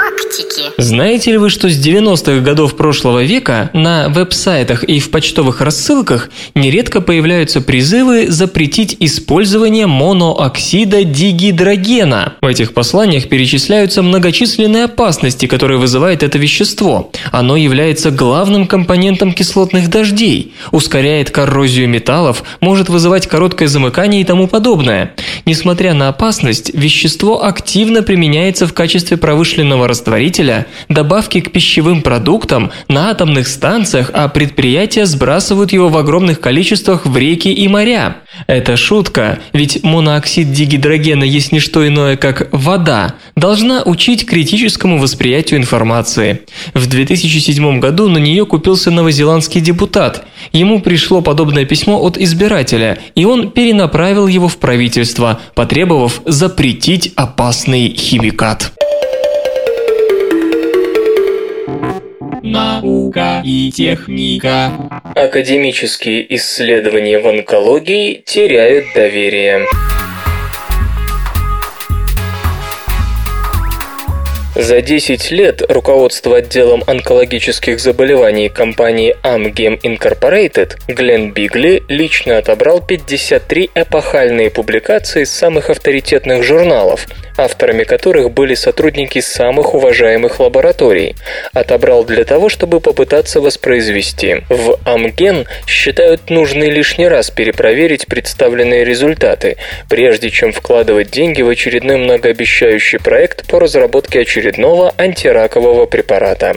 Fuck! Фактики. Знаете ли вы, что с 90-х годов прошлого века на веб-сайтах и в почтовых рассылках нередко появляются призывы запретить использование монооксида дигидрогена? В этих посланиях перечисляются многочисленные опасности, которые вызывает это вещество. Оно является главным компонентом кислотных дождей, ускоряет коррозию металлов, может вызывать короткое замыкание и тому подобное. Несмотря на опасность, вещество активно применяется в качестве промышленного растворителя, добавки к пищевым продуктам, на атомных станциях, а предприятия сбрасывают его в огромных количествах в реки и моря. Это шутка, ведь монооксид дигидрогена есть не что иное, как вода, должна учить критическому восприятию информации. В 2007 году на нее купился новозеландский депутат. Ему пришло подобное письмо от избирателя, и он перенаправил его в правительство, потребовав запретить опасный химикат. Наука и техника. Академические исследования в онкологии теряют доверие. За 10 лет руководство отделом онкологических заболеваний компании Amgem Incorporated Глен Бигли лично отобрал 53 эпохальные публикации из самых авторитетных журналов, авторами которых были сотрудники самых уважаемых лабораторий, отобрал для того, чтобы попытаться воспроизвести. В Амген считают нужной лишний раз перепроверить представленные результаты, прежде чем вкладывать деньги в очередной многообещающий проект по разработке очередного антиракового препарата.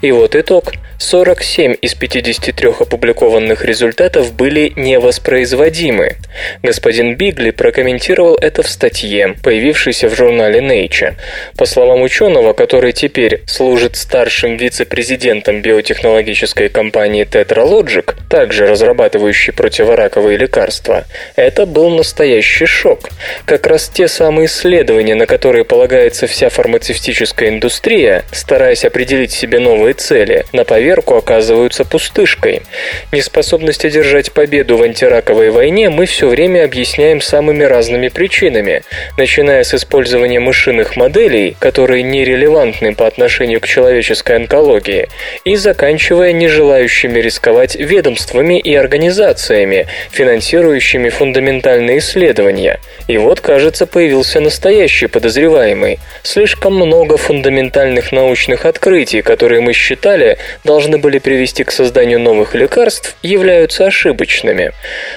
И вот итог. 47 из 53 опубликованных результатов были невоспроизводимы. Господин Бигли прокомментировал это в статье, появившейся в журнале Nature. По словам ученого, который теперь служит старшим вице-президентом биотехнологической компании Tetralogic, также разрабатывающей противораковые лекарства, это был настоящий шок. Как раз те самые исследования, на которые полагается вся фармацевтическая индустрия, стараясь определить себе новые цели, на проверку оказываются пустышкой. Неспособность одержать победу в антираковой войне мы все время объясняем самыми разными причинами, начиная с использования мышиных моделей, которые нерелевантны по отношению к человеческой онкологии, и заканчивая нежелающими рисковать ведомствами и организациями, финансирующими фундаментальные исследования. И вот, кажется, появился настоящий подозреваемый. Слишком много фундаментальных научных открытий, которые мы считали, должны были привести к созданию новых лекарств, являются ошибочными.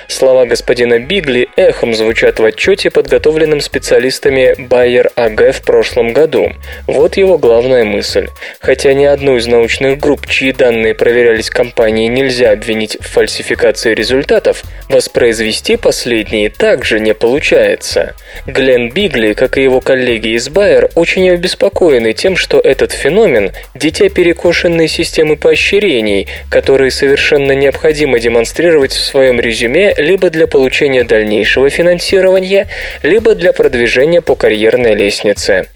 Слова господина Бигли эхом звучат в отчете, подготовленном специалистами Bayer AG в прошлом году. Вот его главная мысль. Хотя ни одну из научных групп, чьи данные проверялись компанией, нельзя обвинить в фальсификации результатов, воспроизвести последние также не получается. Глен Бигли, как и его коллеги из Bayer, очень обеспокоены тем, что этот феномен – дитя перекошенной системы по поощрений, которые совершенно необходимо демонстрировать в своем резюме либо для получения дальнейшего финансирования, либо для продвижения по карьерной лестнице.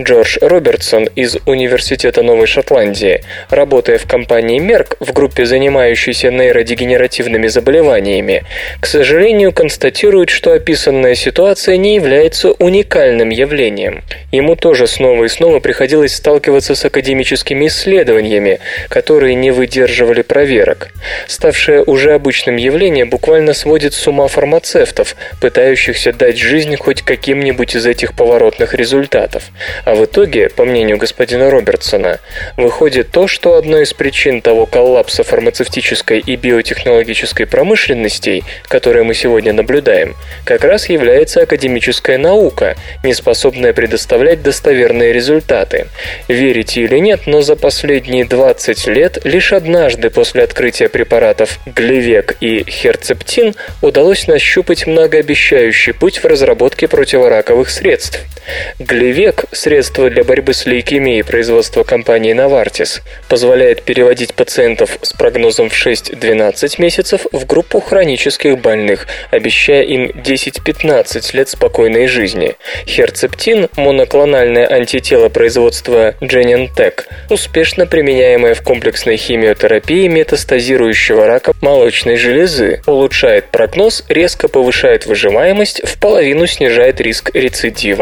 Джордж Робертсон из Университета Новой Шотландии, работая в компании Merck в группе, занимающейся нейродегенеративными заболеваниями, к сожалению, констатирует, что описанная ситуация не является уникальным явлением. Ему тоже снова и снова приходилось сталкиваться с академическими исследованиями, которые не выдерживали проверок. Ставшее уже обычным явление буквально сводит с ума фармацевтов, пытающихся дать жизнь хоть каким-нибудь из этих поворотных результатов. А в итоге, по мнению господина Робертсона, выходит то, что одной из причин того коллапса фармацевтической и биотехнологической промышленностей, которые мы сегодня наблюдаем, как раз является академическая наука, не способная предоставлять достоверные результаты. Верите или нет, но за последние 20 лет лет лишь однажды после открытия препаратов Глевек и Херцептин удалось нащупать многообещающий путь в разработке противораковых средств. Глевек – средство для борьбы с лейкемией производства компании Novartis, позволяет переводить пациентов с прогнозом в 6-12 месяцев в группу хронических больных, обещая им 10-15 лет спокойной жизни. Херцептин – моноклональное антитело производства Genentech, успешно применяемое в комплексной химиотерапии метастазирующего рака молочной железы, улучшает прогноз, резко повышает выживаемость, в половину снижает риск рецидива.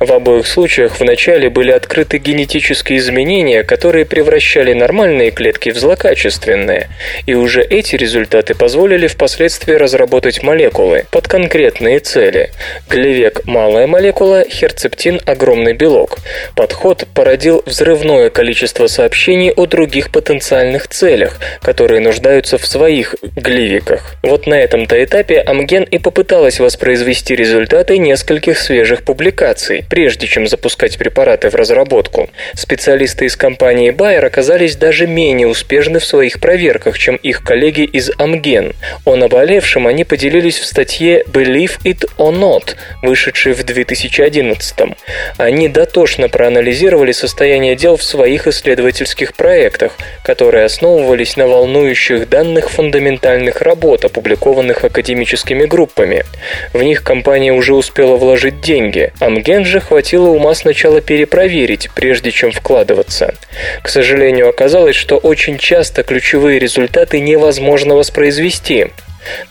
В обоих случаях вначале были открыты генетические изменения, которые превращали нормальные клетки в злокачественные, и уже эти результаты позволили впоследствии разработать молекулы под конкретные цели. Глевек – малая молекула, херцептин – огромный белок. Подход породил взрывное количество сообщений о других потенциальных целях, которые нуждаются в своих гливиках. Вот на этом-то этапе Амген и попыталась воспроизвести результаты нескольких свежих публикаций, прежде чем запускать препараты в разработку. Специалисты из компании Bayer оказались даже менее успешны в своих проверках, чем их коллеги из Амген. О наболевшем они поделились в статье «Believe it or not», вышедшей в 2011 -м. Они дотошно проанализировали состояние дел в своих исследовательских проектах, которые основывались на волнующих данных фундаментальных работ, опубликованных академическими группами. В них компания уже успела вложить деньги, а Мген же хватило ума сначала перепроверить, прежде чем вкладываться. К сожалению, оказалось, что очень часто ключевые результаты невозможно воспроизвести.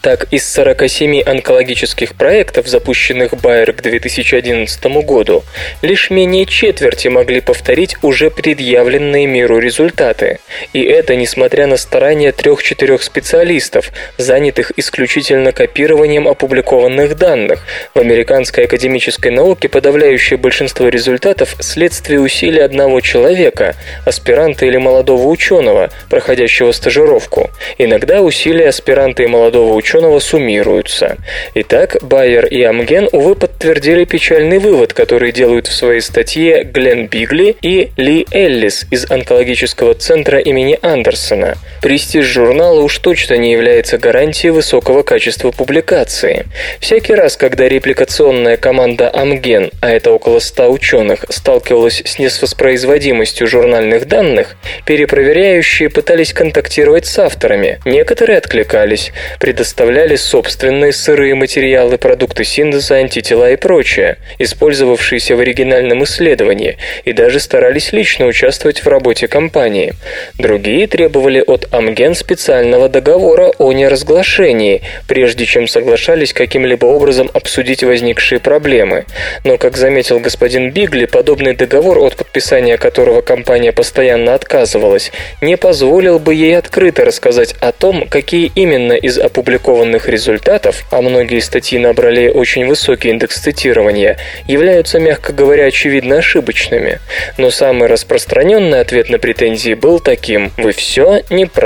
Так, из 47 онкологических проектов, запущенных Байер к 2011 году, лишь менее четверти могли повторить уже предъявленные миру результаты. И это несмотря на старания трех-четырех специалистов, занятых исключительно копированием опубликованных данных. В американской академической науке подавляющее большинство результатов – следствие усилий одного человека, аспиранта или молодого ученого, проходящего стажировку. Иногда усилия аспиранта и молодого ученого суммируются. Итак, Байер и Амген, увы, подтвердили печальный вывод, который делают в своей статье Глен Бигли и Ли Эллис из онкологического центра имени Андерсона. Престиж журнала уж точно не является гарантией высокого качества публикации. Всякий раз, когда репликационная команда Амген, а это около 100 ученых, сталкивалась с несвоспроизводимостью журнальных данных, перепроверяющие пытались контактировать с авторами. Некоторые откликались, предоставляли собственные сырые материалы, продукты синтеза, антитела и прочее, использовавшиеся в оригинальном исследовании, и даже старались лично участвовать в работе компании. Другие требовали от Амген специального договора о неразглашении, прежде чем соглашались каким-либо образом обсудить возникшие проблемы. Но, как заметил господин Бигли, подобный договор, от подписания которого компания постоянно отказывалась, не позволил бы ей открыто рассказать о том, какие именно из опубликованных результатов, а многие статьи набрали очень высокий индекс цитирования, являются, мягко говоря, очевидно ошибочными. Но самый распространенный ответ на претензии был таким – вы все неправильно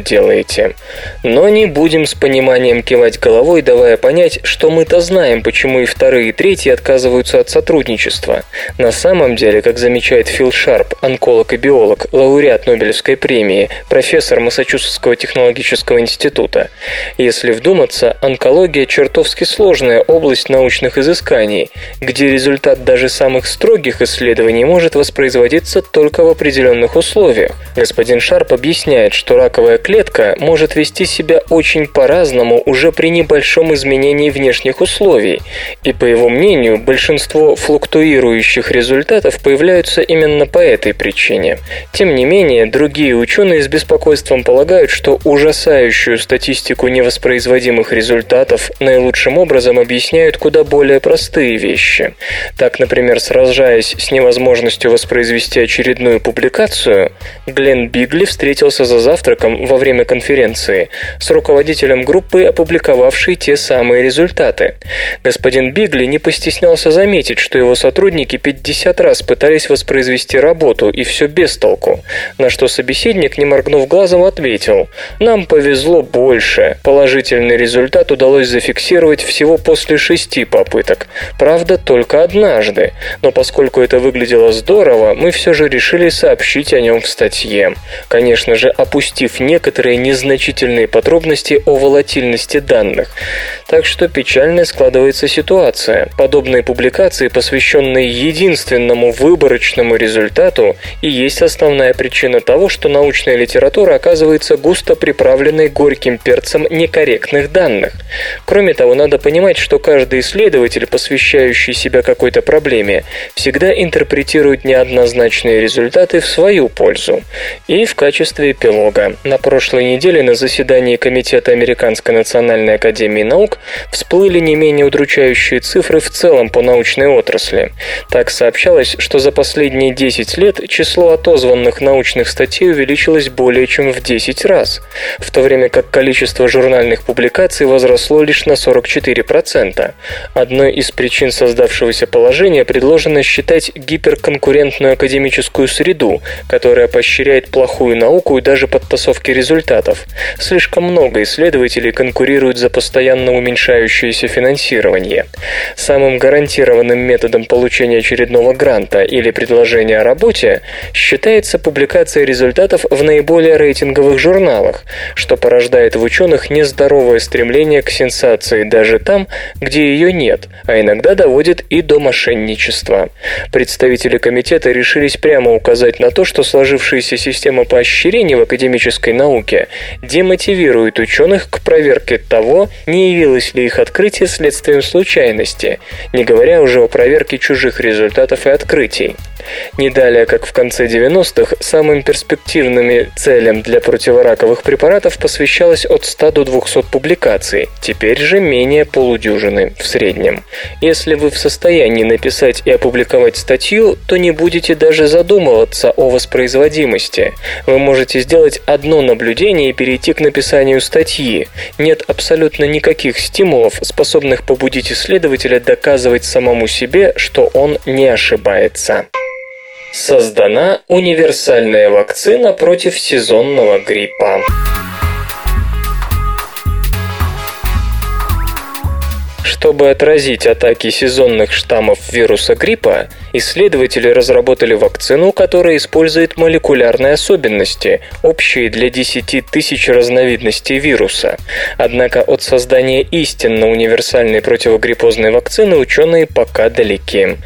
делаете. Но не будем с пониманием кивать головой, давая понять, что мы-то знаем, почему и вторые, и третьи отказываются от сотрудничества. На самом деле, как замечает Фил Шарп, онколог и биолог, лауреат Нобелевской премии, профессор Массачусетского технологического института, если вдуматься, онкология чертовски сложная область научных изысканий, где результат даже самых строгих исследований может воспроизводиться только в определенных условиях. Господин Шарп объясняет, что раковая клетка может вести себя очень по-разному уже при небольшом изменении внешних условий, и, по его мнению, большинство флуктуирующих результатов появляются именно по этой причине. Тем не менее, другие ученые с беспокойством полагают, что ужасающую статистику невоспроизводимых результатов наилучшим образом объясняют куда более простые вещи. Так, например, сражаясь с невозможностью воспроизвести очередную публикацию, Глен Бигли встретился за завтраком во время конференции с руководителем группы, опубликовавшей те самые результаты. Господин Бигли не постеснялся заметить, что его сотрудники 50 раз пытались воспроизвести работу, и все без толку. На что собеседник, не моргнув глазом, ответил «Нам повезло больше. Положительный результат удалось зафиксировать всего после шести попыток. Правда, только однажды. Но поскольку это выглядело здорово, мы все же решили сообщить о нем в статье. Конечно же, опустив некоторые незначительные подробности о волатильности данных. Так что печальная складывается ситуация. Подобные публикации, посвященные единственному выборочному результату, и есть основная причина того, что научная литература оказывается густо приправленной горьким перцем некорректных данных. Кроме того, надо понимать, что каждый исследователь, посвящающий себя какой-то проблеме, всегда интерпретирует неоднозначные результаты в свою пользу. И в качестве эпилога. На прошлой неделе на заседании Комитета Американской национальной академии наук всплыли не менее удручающие цифры в целом по научной отрасли. Так сообщалось, что за последние 10 лет число отозванных научных статей увеличилось более чем в 10 раз, в то время как количество журнальных публикаций возросло лишь на 44%. Одной из причин создавшегося положения предложено считать гиперконкурентную академическую среду, которая поощряет плохую науку и даже подтасовки результатов. Слишком много исследователей конкурируют за постоянно уменьшающееся финансирование. Самым гарантированным методом получения очередного гранта или предложения о работе считается публикация результатов в наиболее рейтинговых журналах, что порождает в ученых нездоровое стремление к сенсации даже там, где ее нет, а иногда доводит и до мошенничества. Представители комитета решились прямо указать на то, что сложившаяся система поощрений в академическом экономической науке, демотивирует ученых к проверке того, не явилось ли их открытие следствием случайности, не говоря уже о проверке чужих результатов и открытий. Не далее, как в конце 90-х, самым перспективными целям для противораковых препаратов посвящалось от 100 до 200 публикаций, теперь же менее полудюжины в среднем. Если вы в состоянии написать и опубликовать статью, то не будете даже задумываться о воспроизводимости. Вы можете сделать одно наблюдение и перейти к написанию статьи. Нет абсолютно никаких стимулов, способных побудить исследователя доказывать самому себе, что он не ошибается. Создана универсальная вакцина против сезонного гриппа. Чтобы отразить атаки сезонных штаммов вируса гриппа, исследователи разработали вакцину, которая использует молекулярные особенности, общие для 10 тысяч разновидностей вируса. Однако от создания истинно универсальной противогриппозной вакцины ученые пока далеки.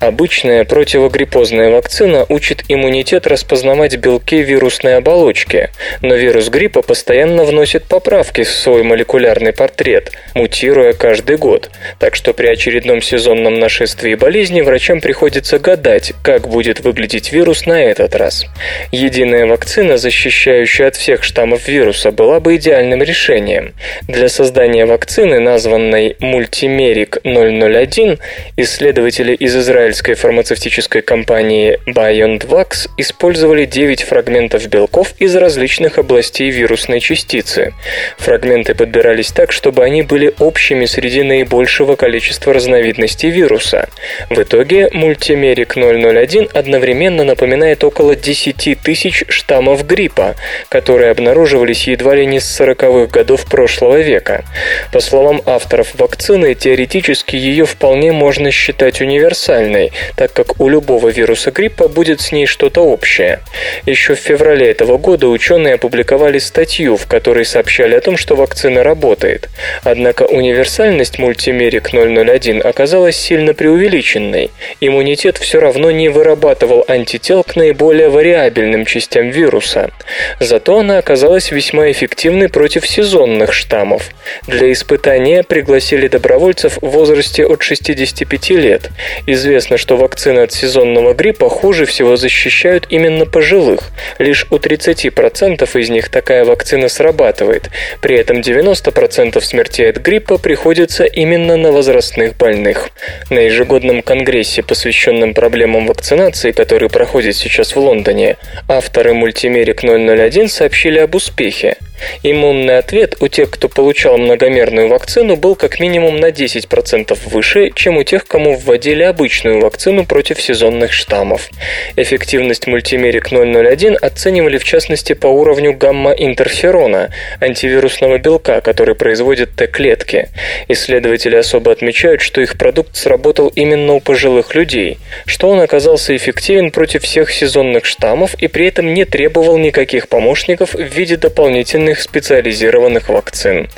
Обычная противогриппозная вакцина учит иммунитет распознавать белки вирусной оболочки, но вирус гриппа постоянно вносит поправки в свой молекулярный портрет, мутируя каждый год. Так что при очередном сезонном нашествии болезни врачам приходится гадать, как будет выглядеть вирус на этот раз. Единая вакцина, защищающая от всех штаммов вируса, была бы идеальным решением. Для создания вакцины, названной Multimeric 001, исследователи из израильской фармацевтической компании BioNTvax использовали 9 фрагментов белков из различных областей вирусной частицы. Фрагменты подбирались так, чтобы они были общими среди наибольшего количества разновидностей вируса. В итоге мультимерик 001 одновременно напоминает около 10 тысяч штаммов гриппа, которые обнаруживались едва ли не с 40-х годов прошлого века. По словам авторов вакцины, теоретически ее вполне можно считать универсальной, так как у любого вируса гриппа будет с ней что-то общее. Еще в феврале этого года ученые опубликовали статью, в которой сообщали о том, что вакцина работает. Однако универсальность мультимерик 001 оказалась сильно преувеличенной. Иммунитет все равно не вырабатывал антител к наиболее вариабельным частям вируса. Зато она оказалась весьма эффективной против сезонных штаммов. Для испытания пригласили добровольцев в возрасте от 65 лет. Известно, что вакцины от сезонного гриппа хуже всего защищают именно пожилых. Лишь у 30% из них такая вакцина срабатывает. При этом 90% смертей от гриппа приходится именно на возрастных больных. На ежегодном конгрессе, посвященном проблемам вакцинации, который проходит сейчас в Лондоне, авторы мультимерик 001 сообщили об успехе. Иммунный ответ у тех, кто получал многомерную вакцину, был как минимум на 10% выше, чем у тех, кому вводили обычную вакцину против сезонных штаммов. Эффективность мультимерик 001 оценивали в частности по уровню гамма-интерферона, антивирусного белка, который производит Т-клетки. Исследователи особо отмечают, что их продукт сработал именно у пожилых людей, что он оказался эффективен против всех сезонных штаммов и при этом не требовал никаких помощников в виде дополнительных отдельных специализированных вакцин.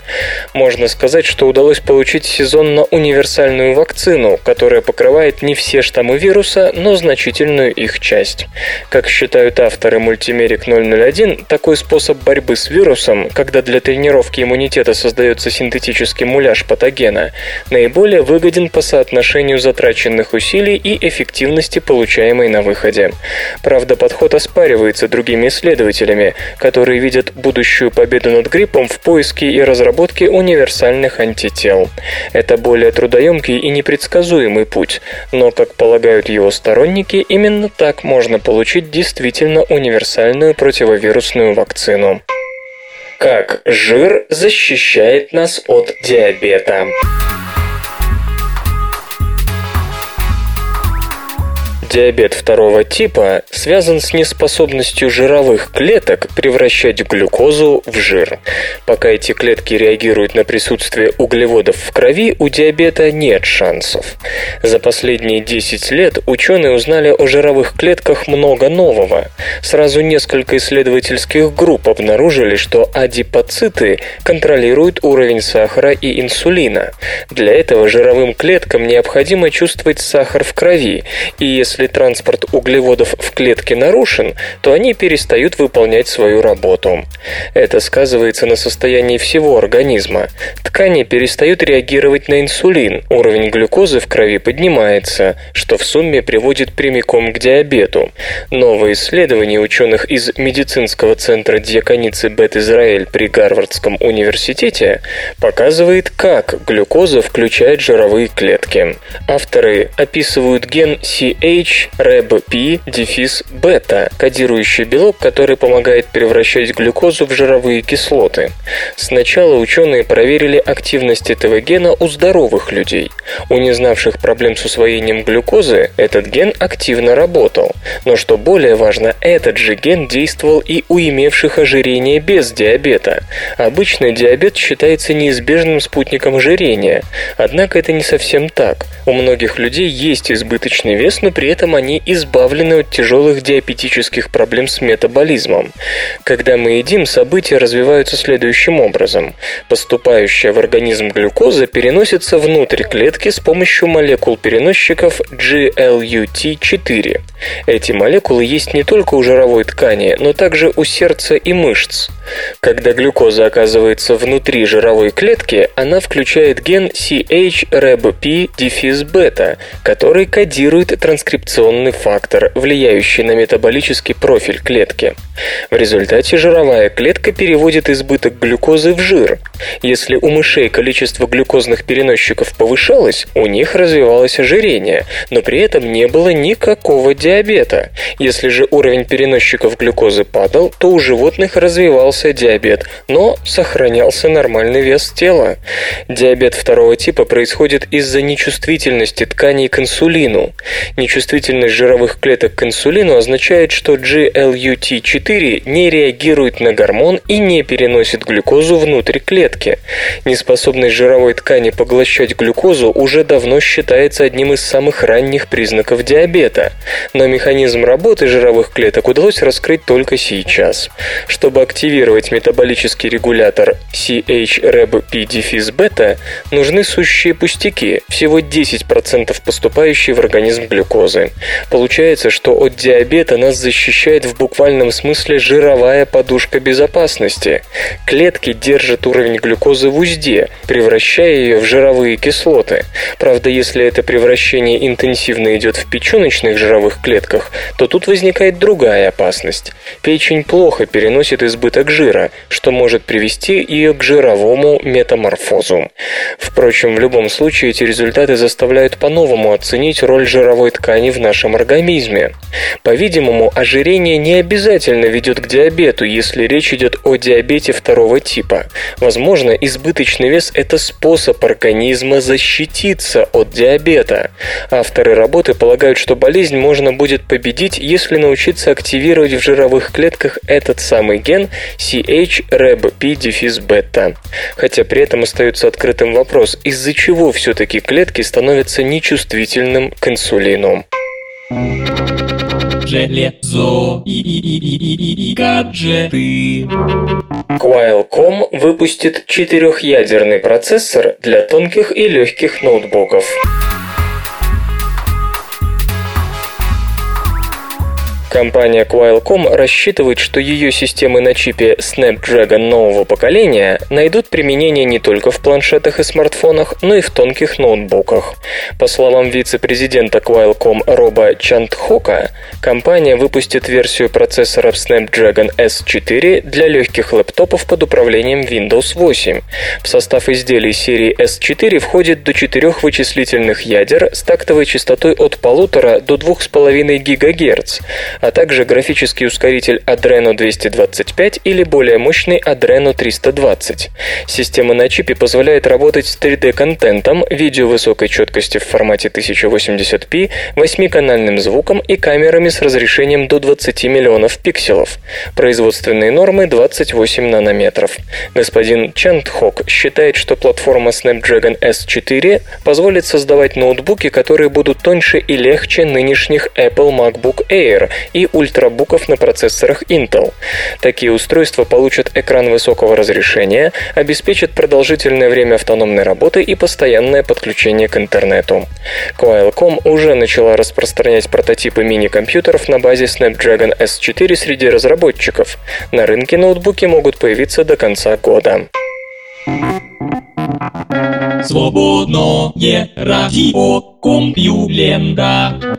Можно сказать, что удалось получить сезонно-универсальную вакцину, которая покрывает не все штаммы вируса, но значительную их часть. Как считают авторы мультимерик 001, такой способ борьбы с вирусом, когда для тренировки иммунитета создается синтетический муляж патогена, наиболее выгоден по соотношению затраченных усилий и эффективности, получаемой на выходе. Правда, подход оспаривается другими исследователями, которые видят будущую победу над гриппом в поиске и разработке универсальных антител. Это более трудоемкий и непредсказуемый путь, но, как полагают его сторонники, именно так можно получить действительно универсальную противовирусную вакцину. Как жир защищает нас от диабета? Диабет второго типа связан с неспособностью жировых клеток превращать глюкозу в жир. Пока эти клетки реагируют на присутствие углеводов в крови, у диабета нет шансов. За последние 10 лет ученые узнали о жировых клетках много нового. Сразу несколько исследовательских групп обнаружили, что адипоциты контролируют уровень сахара и инсулина. Для этого жировым клеткам необходимо чувствовать сахар в крови, и если если транспорт углеводов в клетке нарушен, то они перестают выполнять свою работу. Это сказывается на состоянии всего организма. Ткани перестают реагировать на инсулин, уровень глюкозы в крови поднимается, что в сумме приводит прямиком к диабету. Новое исследование ученых из медицинского центра Дьяконицы Бет-Израиль при Гарвардском университете показывает, как глюкоза включает жировые клетки. Авторы описывают ген CH-REBP-бета, кодирующий белок, который помогает превращать глюкозу в жировые кислоты. Сначала ученые проверили активность этого гена у здоровых людей. У незнавших проблем с усвоением глюкозы этот ген активно работал. Но что более важно, этот же ген действовал и у имевших ожирение без диабета. Обычно диабет считается неизбежным спутником ожирения, однако это не совсем так. У многих людей есть избыточный вес, но при этом они избавлены от тяжелых диабетических проблем с метаболизмом. Когда мы едим, события развиваются следующим образом. Поступающая в организм глюкоза переносится внутрь клетки с помощью молекул-переносчиков GLUT4. Эти молекулы есть не только у жировой ткани, но также у сердца и мышц. Когда глюкоза оказывается внутри жировой клетки, она включает ген CHREBP-бета, который кодирует транскрипционный фактор, влияющий на метаболический профиль клетки. В результате жировая клетка переводит избыток глюкозы в жир. Если у мышей количество глюкозных переносчиков повышалось, у них развивалось ожирение, но при этом не было никакого диабета. Если же уровень переносчиков глюкозы падал, то у животных развивался диабет, но сохранялся нормальный вес тела. Диабет второго типа происходит из-за нечувствительности тканей к инсулину. Нечувствительность жировых клеток к инсулину означает, что GLUT4 не реагирует на гормон и не переносит глюкозу внутрь клетки. Неспособность жировой ткани поглощать глюкозу уже давно считается одним из самых ранних признаков диабета, но механизм работы жировых клеток удалось раскрыть только сейчас. Чтобы активировать метаболический регулятор CHREBP-бета, нужны сущие пустяки, всего 10% поступающей в организм глюкозы. Получается, что от диабета нас защищает в буквальном смысле жировая подушка безопасности. Клетки держат уровень глюкозы в узде, превращая ее в жировые кислоты. Правда, если это превращение интенсивно идет в печеночных жировых клетках, то тут возникает другая опасность. Печень плохо переносит избыток жира, что может привести ее к жировому метаморфозу. Впрочем, в любом случае эти результаты заставляют по-новому оценить роль жировой ткани в нашем организме. По-видимому, ожирение не обязательно ведет к диабету, если речь идет о диабете второго типа. Возможно, избыточный вес – это способ организма защититься от диабета. Авторы работы полагают, что болезнь можно будет победить, если научиться активировать в жировых клетках этот самый ген CHREBP-бета. Хотя при этом остается открытым вопрос, из-за чего все-таки клетки становятся нечувствительным к инсулину. Железо и, и, и, и, и, и гаджеты. Qualcomm выпустит четырехъядерный процессор для тонких и легких ноутбуков. Компания Qualcomm рассчитывает, что ее системы на чипе Snapdragon нового поколения найдут применение не только в планшетах и смартфонах, но и в тонких ноутбуках. По словам вице-президента Qualcomm Роба Чантхока, компания выпустит версию процессоров Snapdragon S4 для легких лэптопов под управлением Windows 8. В состав изделий серии S4 входит до четырех вычислительных ядер с тактовой частотой от 1,5 до 2,5 ГГц, а также графический ускоритель Adreno 225 или более мощный Adreno 320. Система на чипе позволяет работать с 3D-контентом, видео высокой четкости в формате 1080p, 8-канальным звуком и камерами с разрешением до 20 миллионов пикселов. Производственные нормы 28 нанометров. Господин Чан считает, что платформа Snapdragon S4 позволит создавать ноутбуки, которые будут тоньше и легче нынешних Apple MacBook Air и ультрабуков на процессорах Intel. Такие устройства получат экран высокого разрешения, обеспечат продолжительное время автономной работы и постоянное подключение к интернету. Qualcomm уже начала распространять прототипы мини-компьютеров на базе Snapdragon S4 среди разработчиков. На рынке ноутбуки могут появиться до конца года. Свободное радио Компьюлента.